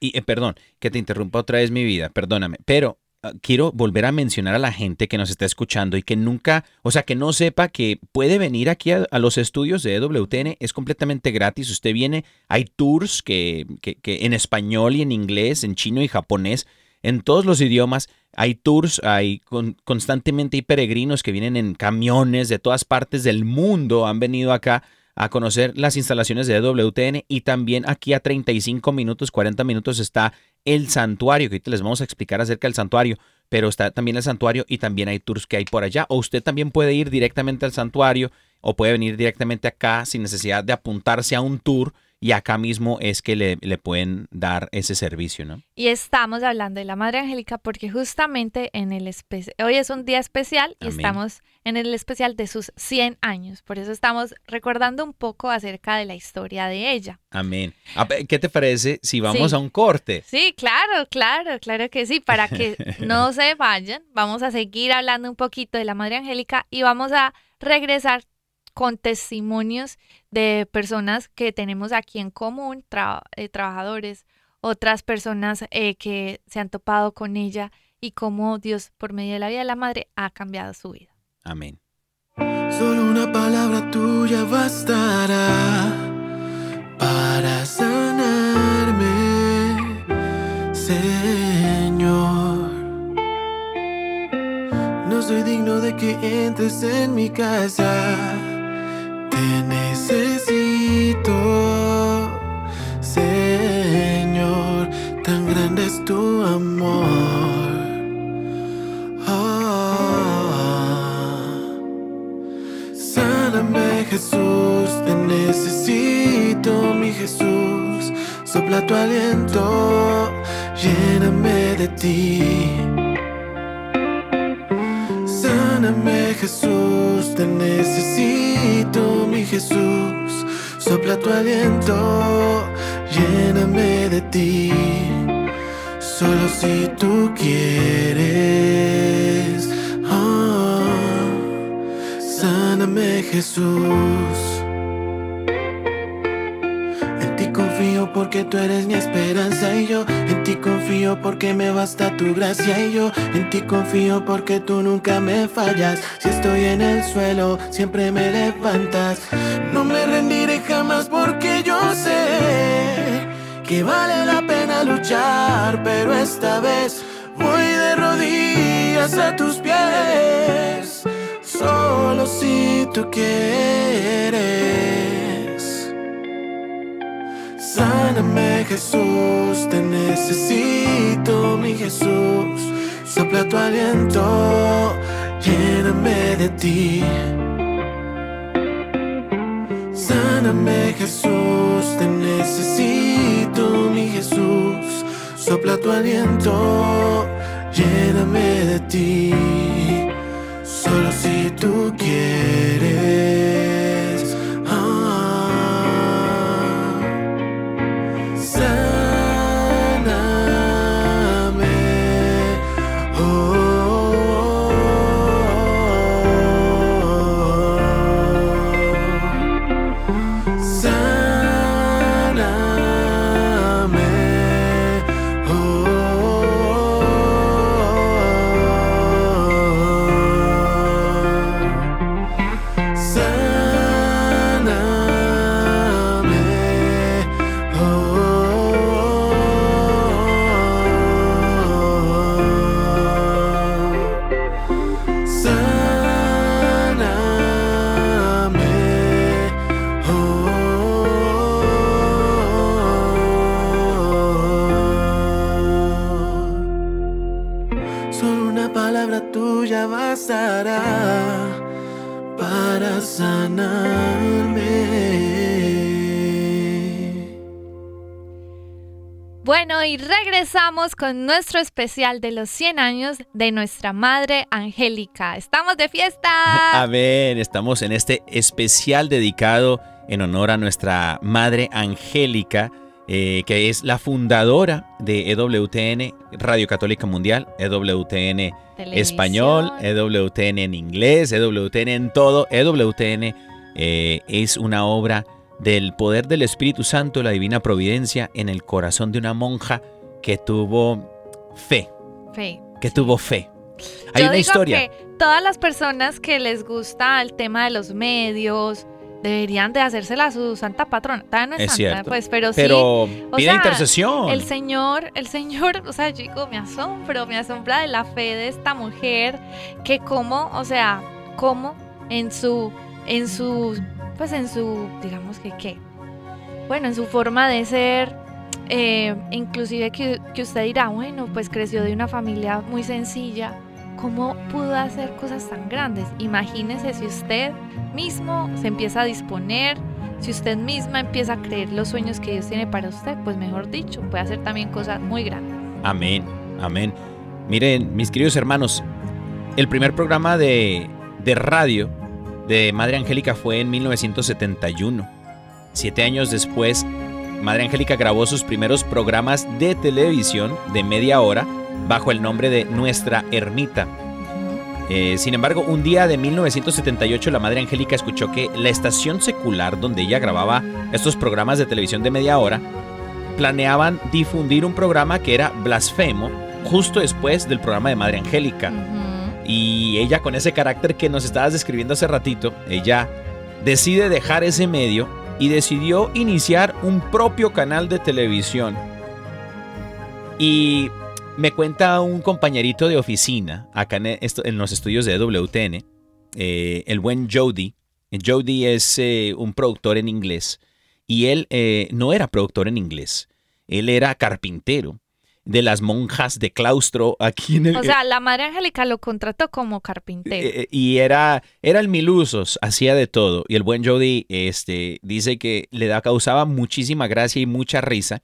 Speaker 4: Y eh, perdón, que te interrumpa otra vez mi vida, perdóname, pero quiero volver a mencionar a la gente que nos está escuchando y que nunca, o sea, que no sepa que puede venir aquí a, los estudios de EWTN, es completamente gratis. Usted viene, hay tours que, que, en español y en inglés, en chino y japonés, en todos los idiomas. Hay tours, hay constantemente hay peregrinos que vienen en camiones de todas partes del mundo, han venido acá a conocer las instalaciones de EWTN y también aquí a 35 minutos, 40 minutos está el santuario, que ahorita les vamos a explicar acerca del santuario, pero está también el santuario y también hay tours que hay por allá. O usted también puede ir directamente al santuario o puede venir directamente acá sin necesidad de apuntarse a un tour y acá mismo es que le, le, pueden dar ese servicio, ¿no?
Speaker 5: Y estamos hablando de la Madre Angélica porque justamente en el hoy es un día especial y estamos en el especial de sus 100 años. Por eso estamos recordando un poco acerca de la historia de ella.
Speaker 4: Amén. ¿Qué te parece si vamos a un corte?
Speaker 5: Sí, claro, claro, claro que sí. Para que no se vayan, vamos a seguir hablando un poquito de la Madre Angélica y vamos a regresar con testimonios de personas que tenemos aquí en común, eh, trabajadores, otras personas eh, que se han topado con ella y cómo Dios, por medio de la vida de la madre, ha cambiado su vida.
Speaker 4: Amén.
Speaker 6: Solo una palabra tuya bastará para sanarme, Señor. No soy digno de que entres en mi casa necesito, Señor, tan grande es tu amor. Oh, sáname Jesús, te necesito, mi Jesús, sopla tu aliento, lléname de ti. Sáname Jesús, te necesito Jesús. Sopla tu aliento, lléname de ti. Solo si tú quieres. Oh, sáname, Jesús. Porque tú eres mi esperanza y yo en ti confío porque me basta tu gracia y yo en ti confío porque tú nunca me fallas. Si estoy en el suelo, siempre me levantas. No me rendiré jamás porque yo sé que vale la pena luchar, pero esta vez voy de rodillas a tus pies. Solo si tú quieres. Sáname Jesús, te necesito mi Jesús. Sopla tu aliento, lléname de ti. Sáname Jesús, te necesito mi Jesús. Sopla tu aliento, lléname de ti. Solo si tú quieres.
Speaker 5: Y regresamos con nuestro especial de los 100 años de nuestra madre Angélica. ¡Estamos de fiesta!
Speaker 4: Amén. Estamos en este especial dedicado en honor a nuestra madre Angélica, eh, que es la fundadora de EWTN, Radio Católica Mundial, EWTN Español, EWTN en inglés, EWTN en todo. EWTN eh, es una obra del poder del Espíritu Santo, la divina providencia, en el corazón de una monja que tuvo fe,
Speaker 5: Fe.
Speaker 4: que tuvo fe. Hay
Speaker 5: Yo
Speaker 4: una
Speaker 5: digo
Speaker 4: historia.
Speaker 5: que todas las personas que les gusta el tema de los medios deberían de hacérsela a su santa patrona. Todavía no es,
Speaker 4: Es
Speaker 5: santa,
Speaker 4: cierto.
Speaker 5: pues, pero, sí.
Speaker 4: Pero
Speaker 5: o
Speaker 4: pide
Speaker 5: sea,
Speaker 4: intercesión.
Speaker 5: El Señor, el Señor, o sea, yo digo, me asombro, me asombra de la fe de esta mujer, que como, o sea, como en su, en su, pues en su, digamos que qué, bueno, en su forma de ser, eh, inclusive que, que usted dirá, bueno, pues creció de una familia muy sencilla, ¿cómo pudo hacer cosas tan grandes? Imagínese si usted mismo se empieza a disponer, si usted misma empieza a creer los sueños que Dios tiene para usted, pues mejor dicho, puede hacer también cosas muy grandes.
Speaker 4: Amén, amén. Miren, mis queridos hermanos, el primer programa de, de radio de Madre Angélica fue en 1971. Siete años después, Madre Angélica grabó sus primeros programas de televisión de media hora bajo el nombre de Nuestra Ermita. Eh, sin embargo, un día de 1978 la Madre Angélica escuchó que la estación secular donde ella grababa estos programas de televisión de media hora planeaban difundir un programa que era blasfemo justo después del programa de Madre Angélica. Y ella con ese carácter que nos estabas describiendo hace ratito, ella decide dejar ese medio y decidió iniciar un propio canal de televisión. Y me cuenta un compañerito de oficina acá en, los estudios de WTN, eh, el buen Jody. Jody es eh, un productor en inglés y él eh, no era productor en inglés, él era carpintero. De las monjas de claustro aquí en el...
Speaker 5: O sea, la madre Angélica lo contrató como carpintero.
Speaker 4: Eh, eh, y era, era el milusos, hacía de todo. Y el buen Jody este, dice que le da, causaba muchísima gracia y mucha risa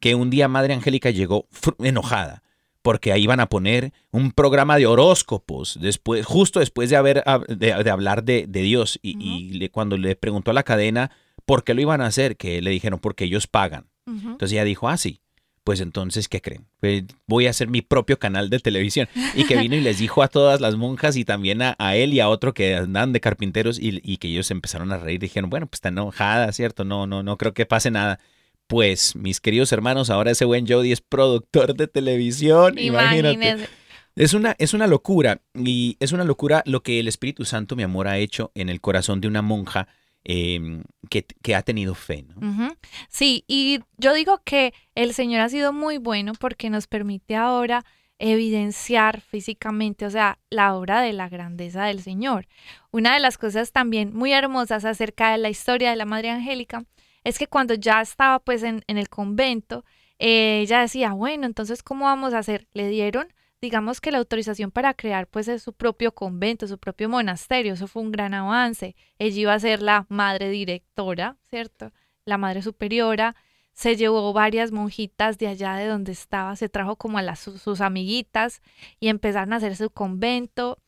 Speaker 4: que un día Madre Angélica llegó enojada porque ahí iban a poner un programa de horóscopos después, justo después de haber hab- de, de hablar de, de Dios. Y, y le- cuando le preguntó a la cadena por qué lo iban a hacer, que le dijeron porque ellos pagan. Entonces ella dijo, ah, sí. Pues entonces, ¿qué creen? Pues voy a hacer mi propio canal de televisión. Y que vino y les dijo a todas las monjas y también a, a él y a otro que andaban de carpinteros y, y que ellos empezaron a reír. Dijeron, bueno, pues está enojada, ¿cierto? No, no, no creo que pase nada. Pues, mis queridos hermanos, ahora ese buen Jody es productor de televisión. Imagínate.
Speaker 5: Imagínense.
Speaker 4: Es una, es una locura. Y es una locura lo que el Espíritu Santo, mi amor, ha hecho en el corazón de una monja eh, que, ha tenido fe. ¿no?
Speaker 5: Sí, y yo digo que el Señor ha sido muy bueno porque nos permite ahora evidenciar físicamente, o sea, la obra de la grandeza del Señor. Una de las cosas también muy hermosas acerca de la historia de la Madre Angélica es que cuando ya estaba pues en, en el convento, eh, ella decía, bueno, entonces, ¿cómo vamos a hacer? Le dieron, digamos que la autorización para crear pues su propio convento, su propio monasterio, eso fue un gran avance. Ella iba a ser la madre directora, ¿cierto? La madre superiora, se llevó varias monjitas de allá de donde estaba, se trajo como a las, sus amiguitas y empezaron a hacer su convento.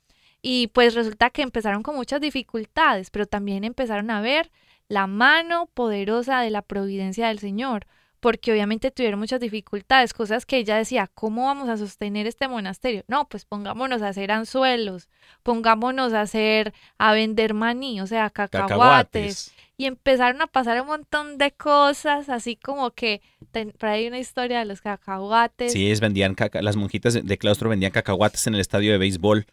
Speaker 5: Y pues resulta que empezaron con muchas dificultades, pero también empezaron a ver la mano poderosa de la providencia del Señor, porque obviamente tuvieron muchas dificultades, cosas que ella decía, ¿cómo vamos a sostener este monasterio? No, pues pongámonos a hacer anzuelos, pongámonos a hacer, a vender maní, o sea, cacahuates,
Speaker 4: Cacahuates.
Speaker 5: Y empezaron a pasar un montón de cosas, así como que ten- por ahí hay una historia de los cacahuates.
Speaker 4: Sí, es, vendían caca- las monjitas de- claustro vendían cacahuates en el estadio de béisbol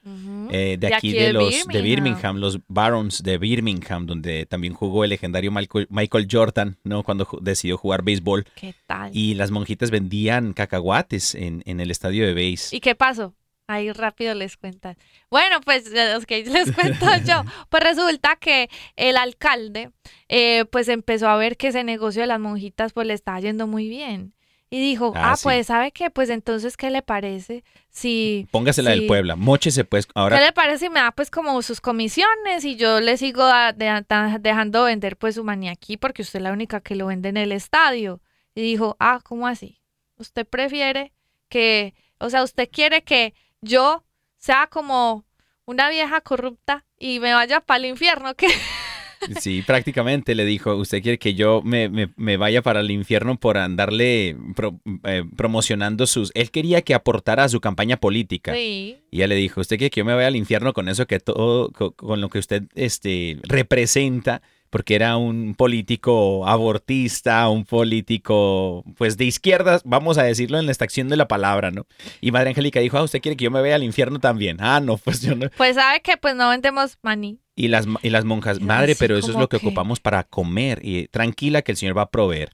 Speaker 4: eh, de, aquí, de, los de Birmingham, los Barons de Birmingham, donde también jugó el legendario Michael, Michael Jordan, ¿no? Cuando decidió jugar béisbol.
Speaker 5: ¿Qué tal?
Speaker 4: Y las monjitas vendían cacahuates en, en el estadio de béis.
Speaker 5: ¿Y qué pasó? Ahí rápido les cuentan. Bueno, pues que les cuento yo. Pues resulta que el alcalde, eh, pues empezó a ver que ese negocio de las monjitas, pues le estaba yendo muy bien. Y dijo,
Speaker 4: Ah,
Speaker 5: ah,
Speaker 4: sí.
Speaker 5: pues, ¿sabe qué? Pues entonces, ¿qué le parece si...
Speaker 4: Póngasela del
Speaker 5: sí.
Speaker 4: Puebla, mochese pues.
Speaker 5: ¿Qué
Speaker 4: Ahora,
Speaker 5: le parece si me da pues como sus comisiones y yo le sigo a- de- dejando vender pues su maní aquí porque usted es la única que lo vende en el estadio? Y dijo, ah, ¿cómo así? ¿Usted prefiere que, o sea, usted quiere que yo sea como una vieja corrupta y me vaya para el infierno? ¿Qué?
Speaker 4: sí, prácticamente le dijo, usted quiere que yo me, me- me vaya para el infierno por andarle pro- eh, promocionando sus... Él quería que aportara a su campaña política.
Speaker 5: Sí.
Speaker 4: Y ella le dijo, ¿usted quiere que yo me vaya al infierno con eso que todo, co- con, lo que usted este, representa? Porque era un político abortista, un político, pues de izquierdas, vamos a decirlo en la extracción de la palabra, ¿no? Y Madre Angélica dijo, ah, ¿usted quiere que yo me vaya al infierno también? Ah, no, pues yo no.
Speaker 5: Pues sabe que pues no vendemos maní.
Speaker 4: Y las, y las monjas,
Speaker 5: Era
Speaker 4: madre, pero eso es lo que,
Speaker 5: que-
Speaker 4: ocupamos para comer. Y tranquila que el Señor va a proveer.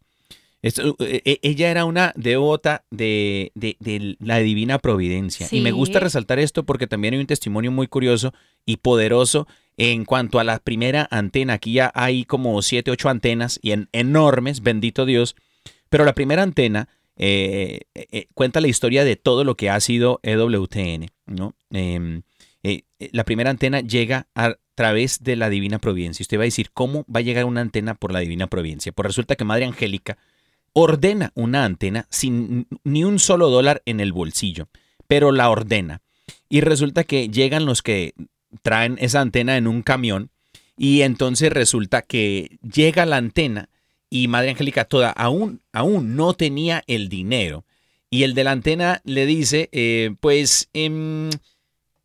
Speaker 4: Esto, eh, eh, ella era una devota de, de- de la divina providencia. Y me gusta resaltar esto porque también hay un testimonio muy curioso y poderoso en cuanto a la primera antena. Aquí ya hay como siete, ocho antenas y en, enormes, bendito Dios. Pero la primera antena eh, eh, cuenta la historia de todo lo que ha sido EWTN, ¿no? Em, eh, eh, la primera antena llega a través de la divina providencia. Usted va a decir, ¿cómo va a llegar una antena por la divina providencia? Pues resulta que Madre Angélica ordena una antena sin ni un solo dólar en el bolsillo, pero la ordena. Y resulta que llegan los que traen esa antena en un camión y entonces resulta que llega la antena y Madre Angélica toda aún, aún no tenía el dinero. Y el de la antena le dice, eh, pues, em,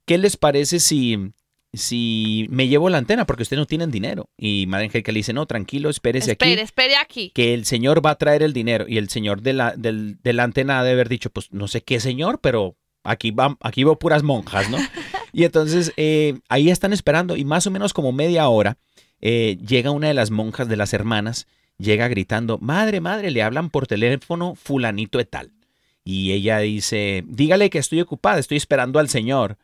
Speaker 4: ¿qué les parece si, si me llevo la antena? Porque ustedes no tienen dinero. Y Madre Angélica le dice, no, tranquilo, espérese
Speaker 5: Espere,
Speaker 4: aquí
Speaker 5: espere aquí.
Speaker 4: que el señor va a traer el dinero y el señor de la, del- de la antena ha de haber dicho, pues no sé qué señor, pero aquí, va, aquí veo puras monjas, ¿no? y entonces eh, ahí están esperando y más o menos como media hora eh, llega una de las monjas de las hermanas, llega gritando, madre, madre, le hablan por teléfono fulanito de tal. Y ella dice, dígale que estoy ocupada, estoy esperando al señor.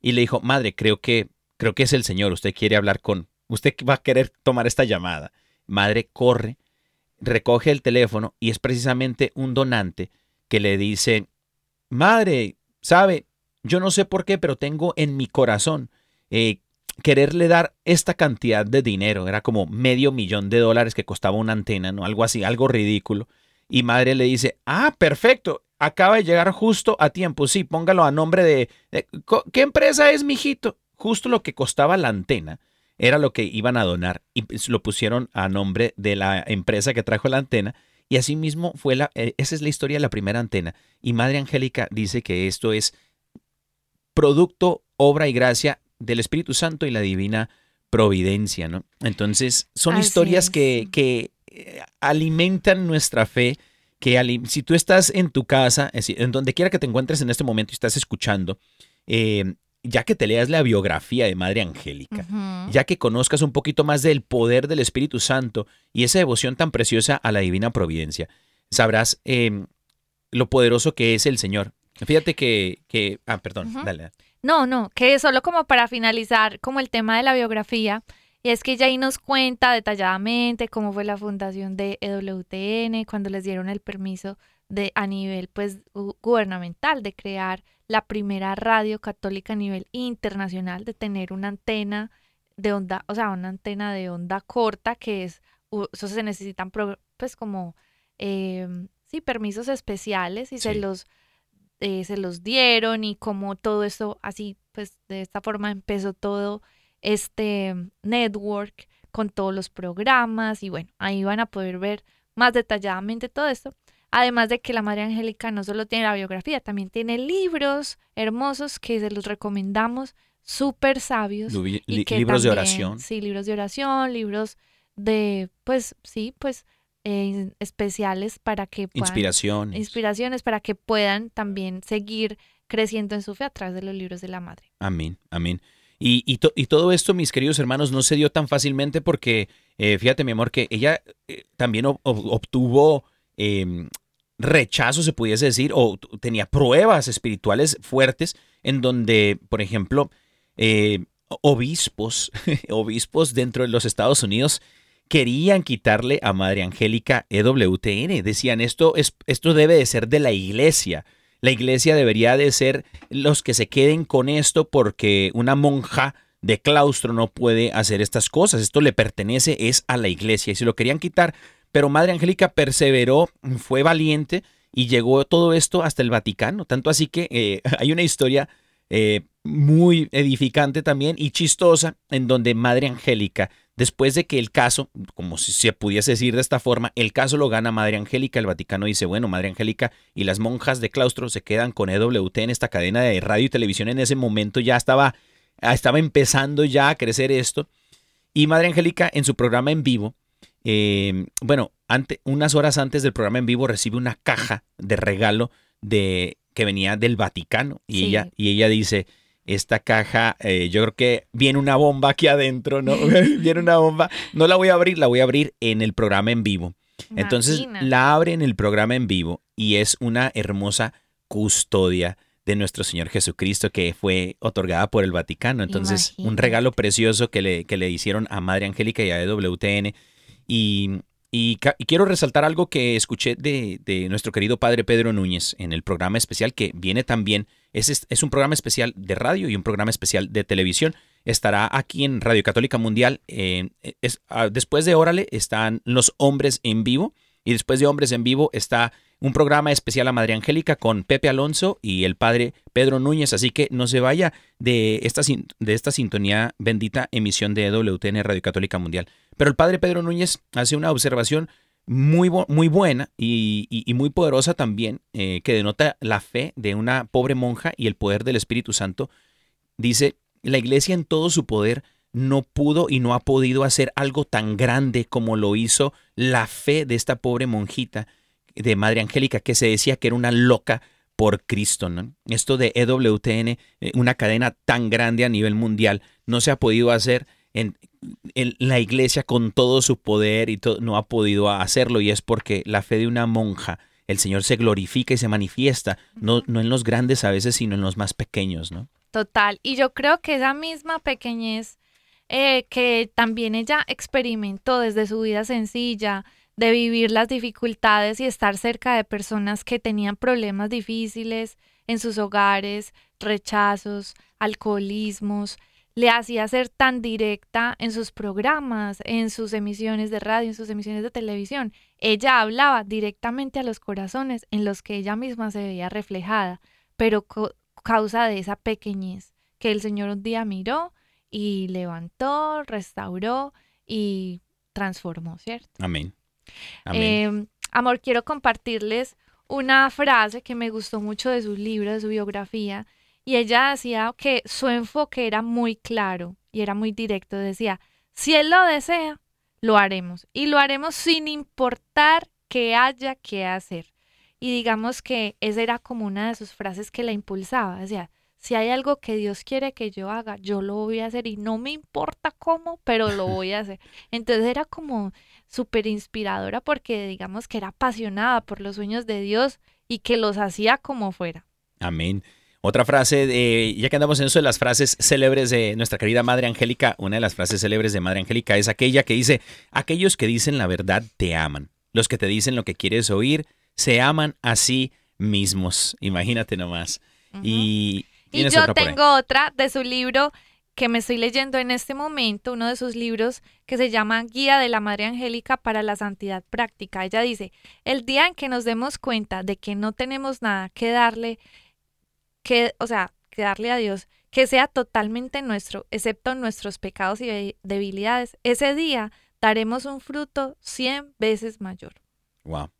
Speaker 4: Y le dijo, madre, creo que, creo que es el señor, usted quiere hablar con, usted va a querer tomar esta llamada. Madre corre, recoge el teléfono y es precisamente un donante que le dice, madre, sabe, yo no sé por qué, pero tengo en mi corazón eh, quererle dar esta cantidad de dinero. Era como medio millón de dólares que costaba una antena, ¿no? Algo así, algo ridículo. Y madre le dice, ah, perfecto, acaba de llegar justo a tiempo. Sí, póngalo a nombre de... de- ¿Qué empresa es, mijito? Justo lo que costaba la antena era lo que iban a donar y pues, lo pusieron a nombre de la empresa que trajo la antena. Y así mismo fue la... eh, esa es la historia de la primera antena. Y Madre Angélica dice que esto es producto, obra y gracia del Espíritu Santo y la divina providencia, ¿no? Entonces, son
Speaker 5: Así
Speaker 4: historias
Speaker 5: es.
Speaker 4: que, que eh, alimentan nuestra fe, que si tú estás en tu casa, en donde quiera que te encuentres en este momento y estás escuchando, eh, ya que te leas la biografía de Madre Angélica, ya que conozcas un poquito más del poder del Espíritu Santo y esa devoción tan preciosa a la divina providencia, sabrás eh, lo poderoso que es el Señor. Fíjate que, que ah, perdón, dale.
Speaker 5: No, no, que solo como para finalizar como el tema de la biografía, y es que ella ahí nos cuenta detalladamente cómo fue la fundación de EWTN, cuando les dieron el permiso de a nivel pues gu- gubernamental de crear la primera radio católica a nivel internacional, de tener una antena de onda, o sea, una antena de onda corta que es, eso se necesitan pro- pues como, eh, sí, permisos especiales y se los eh, se los dieron y como todo eso, así pues de esta forma empezó todo este network con todos los programas y bueno, ahí van a poder ver más detalladamente todo esto. Además de que la Madre Angélica no solo tiene la biografía, también tiene libros hermosos que se los recomendamos, súper sabios. Y que
Speaker 4: libros de oración.
Speaker 5: Sí, libros de oración, libros de, pues sí, pues eh, especiales para que puedan
Speaker 4: Inspiraciones.
Speaker 5: inspiraciones para que puedan también seguir creciendo en su fe a través de los libros de la madre.
Speaker 4: Amén, amén. Y, y, to- y todo esto, mis queridos hermanos, no se dio tan fácilmente porque, eh, fíjate, mi amor, que ella eh, también ob- ob- obtuvo eh, rechazo, se pudiese decir, o tenía pruebas espirituales fuertes en donde, por ejemplo, eh, obispos, obispos dentro de los Estados Unidos querían quitarle a Madre Angélica EWTN. Decían, esto, es, esto debe de ser de la iglesia. La iglesia debería de ser los que se queden con esto porque una monja de claustro no puede hacer estas cosas. Esto le pertenece, es a la iglesia. Y se lo querían quitar, pero Madre Angélica perseveró, fue valiente y llegó todo esto hasta el Vaticano. Tanto así que eh, hay una historia eh, muy edificante también y chistosa en donde Madre Angélica, después de que el caso, como si se pudiese decir de esta forma, el caso lo gana Madre Angélica, el Vaticano dice, bueno, Madre Angélica y las monjas de claustro se quedan con EWT en esta cadena de radio y televisión en ese momento ya estaba, estaba empezando ya a crecer esto. Y Madre Angélica en su programa en vivo, eh, bueno, ante, unas horas antes del programa en vivo recibe una caja de regalo de que venía del Vaticano y
Speaker 5: Sí.
Speaker 4: ella y ella dice esta caja, eh, yo creo que viene una bomba aquí adentro, ¿no? viene una bomba. No la voy a abrir, la voy a abrir en el programa en vivo. Entonces la abre en el programa en vivo y es una hermosa custodia de nuestro Señor Jesucristo que fue otorgada por el Vaticano. Entonces, un regalo precioso que le, que le hicieron a Madre Angélica y a EWTN. Y, y quiero resaltar algo que escuché de, nuestro querido padre Pedro Núñez en el programa especial que viene también. Es, un programa especial de radio y un programa especial de televisión. Estará aquí en Radio Católica Mundial. es- ah, después de Órale están los hombres en vivo. Y después de Hombres en Vivo está un programa especial a Madre Angélica con Pepe Alonso y el padre Pedro Núñez. Así que no se vaya de esta, de esta sintonía bendita emisión de WTN Radio Católica Mundial. Pero el padre Pedro Núñez hace una observación muy, muy buena y, muy poderosa también, eh, que denota la fe de una pobre monja y el poder del Espíritu Santo. Dice, la iglesia en todo su poder no pudo y no ha podido hacer algo tan grande como lo hizo la fe de esta pobre monjita de Madre Angélica, que se decía que era una loca por Cristo. Esto de EWTN, eh, una cadena tan grande a nivel mundial, no se ha podido hacer en, en la iglesia con todo su poder y todo, no ha podido hacerlo y es porque la fe de una monja, el Señor se glorifica y se manifiesta, no, no en los grandes a veces, sino en los más pequeños, ¿no?
Speaker 5: Total. Y yo creo que esa misma pequeñez eh, que también ella experimentó desde su vida sencilla, de vivir las dificultades y estar cerca de personas que tenían problemas difíciles en sus hogares, rechazos, alcoholismos, le hacía ser tan directa en sus programas, en sus emisiones de radio, en sus emisiones de televisión. Ella hablaba directamente a los corazones en los que ella misma se veía reflejada, pero causa de esa pequeñez que el Señor un día miró y levantó, restauró y transformó, ¿cierto?
Speaker 4: Amén. Amén.
Speaker 5: Eh, amor, quiero compartirles una frase que me gustó mucho de su libro, de su biografía, y ella decía que su enfoque era muy claro y era muy directo. Decía, si Él lo desea, lo haremos. Y lo haremos sin importar qué haya que hacer. Y digamos que esa era como una de sus frases que la impulsaba. Decía, si hay algo que Dios quiere que yo haga, yo lo voy a hacer y no me importa cómo, pero lo voy a hacer. Entonces era como súper inspiradora porque digamos que era apasionada por los sueños de Dios y que los hacía como fuera.
Speaker 4: Amén. Otra frase, de, ya que andamos en eso de las frases célebres de nuestra querida Madre Angélica, una de las frases célebres de Madre Angélica es aquella que dice, aquellos que dicen la verdad te aman, los que te dicen lo que quieres oír se aman a sí mismos, imagínate nomás. Uh -huh. Y,
Speaker 5: y yo tengo otra de su libro que me estoy leyendo en este momento, uno de sus libros que se llama Guía de la Madre Angélica para la Santidad Práctica. Ella dice, el día en que nos demos cuenta de que no tenemos nada que darle, que, o sea, que darle a Dios, que sea totalmente nuestro, excepto nuestros pecados y debilidades, ese día daremos un fruto cien veces mayor.
Speaker 4: Wow.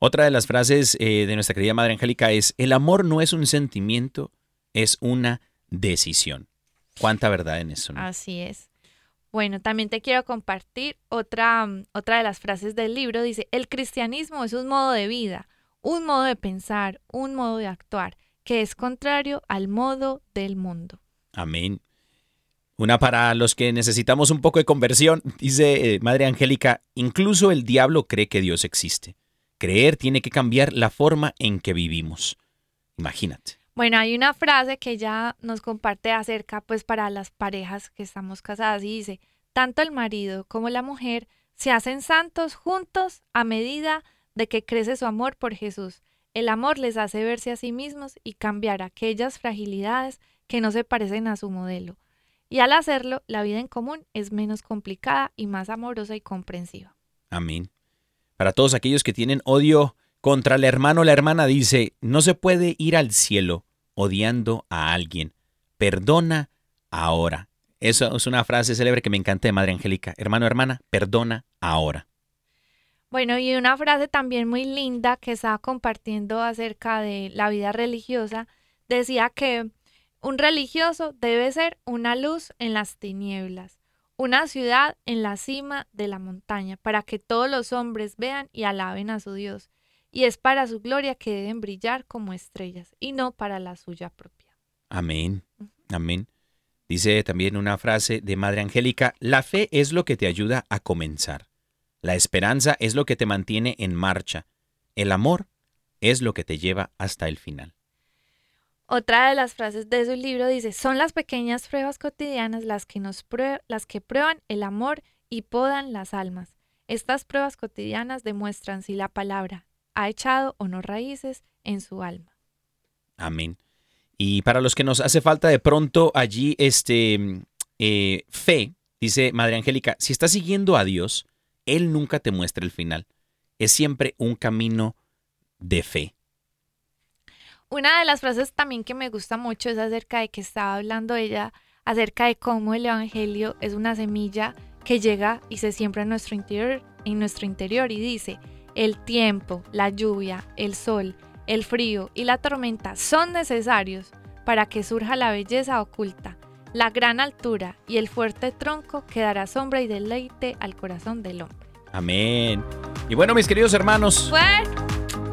Speaker 4: Otra de las frases eh, de nuestra querida Madre Angélica es, el amor no es un sentimiento, es una decisión. ¿Cuánta verdad en eso? ¿no?
Speaker 5: Así es. Bueno, también te quiero compartir otra, otra de las frases del libro. Dice, el cristianismo es un modo de vida, un modo de pensar, un modo de actuar que es contrario al modo del mundo.
Speaker 4: Amén. Una para los que necesitamos un poco de conversión, dice eh, Madre Angélica, incluso el diablo cree que Dios existe. Creer tiene que cambiar la forma en que vivimos. Imagínate.
Speaker 5: Bueno, hay una frase que ella nos comparte acerca, pues para las parejas que estamos casadas y dice, tanto el marido como la mujer se hacen santos juntos a medida de que crece su amor por Jesús. El amor les hace verse a sí mismos y cambiar aquellas fragilidades que no se parecen a su modelo. Y al hacerlo, la vida en común es menos complicada y más amorosa y comprensiva.
Speaker 4: Amén. Para todos aquellos que tienen odio contra el hermano o la hermana, dice, no se puede ir al cielo odiando a alguien. Perdona ahora. Eso es una frase célebre que me encanta de Madre Angélica. Hermano, hermana, perdona ahora.
Speaker 5: Bueno, y una frase también muy linda que estaba compartiendo acerca de la vida religiosa, decía que un religioso debe ser una luz en las tinieblas, una ciudad en la cima de la montaña, para que todos los hombres vean y alaben a su Dios. Y es para su gloria que deben brillar como estrellas, y no para la suya propia.
Speaker 4: Amén, amén. Dice también una frase de Madre Angélica, la fe es lo que te ayuda a comenzar. La esperanza es lo que te mantiene en marcha. El amor es lo que te lleva hasta el final.
Speaker 5: Otra de las frases de su libro dice, son las pequeñas pruebas cotidianas las que, nos las que prueban el amor y podan las almas. Estas pruebas cotidianas demuestran si la palabra ha echado o no raíces en su alma.
Speaker 4: Amén. Y para los que nos hace falta de pronto allí este eh, fe, dice Madre Angélica, si estás siguiendo a Dios, Él nunca te muestra el final. Es siempre un camino de fe.
Speaker 5: Una de las frases también que me gusta mucho es acerca de que estaba hablando ella, acerca de cómo el Evangelio es una semilla que llega y se siembra en nuestro interior, en nuestro interior y dice, el tiempo, la lluvia, el sol, el frío y la tormenta son necesarios para que surja la belleza oculta, la gran altura y el fuerte tronco que dará sombra y deleite al corazón del hombre.
Speaker 4: Amén. Y bueno, mis queridos hermanos.
Speaker 5: Bueno,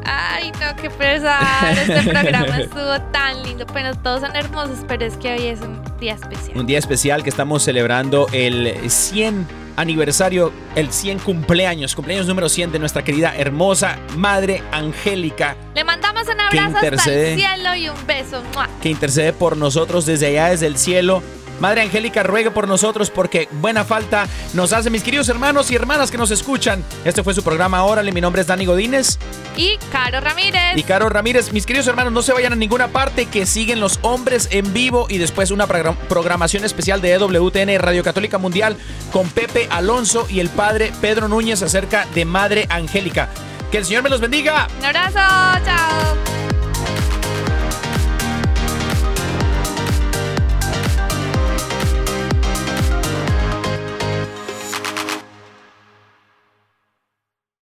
Speaker 5: ay, no, qué pesar. Este programa estuvo tan lindo. Pero todos son hermosos, pero es que hoy es un día especial.
Speaker 4: Un día especial que estamos celebrando el 100 aniversario, el 100 cumpleaños, cumpleaños número 100 de nuestra querida hermosa Madre Angélica.
Speaker 5: Le mandamos un abrazo hasta el cielo y un beso. ¡Mua!
Speaker 4: Que intercede por nosotros desde allá, desde el cielo. Madre Angélica ruegue por nosotros porque buena falta nos hace mis queridos hermanos y hermanas que nos escuchan. Este fue su programa Órale, mi nombre es Dani Godínez.
Speaker 5: Y Caro Ramírez.
Speaker 4: Y Caro Ramírez, mis queridos hermanos, no se vayan a ninguna parte que siguen los hombres en vivo y después una programación especial de EWTN Radio Católica Mundial con Pepe Alonso y el padre Pedro Núñez acerca de Madre Angélica. Que el Señor me los bendiga.
Speaker 5: Un abrazo, chao.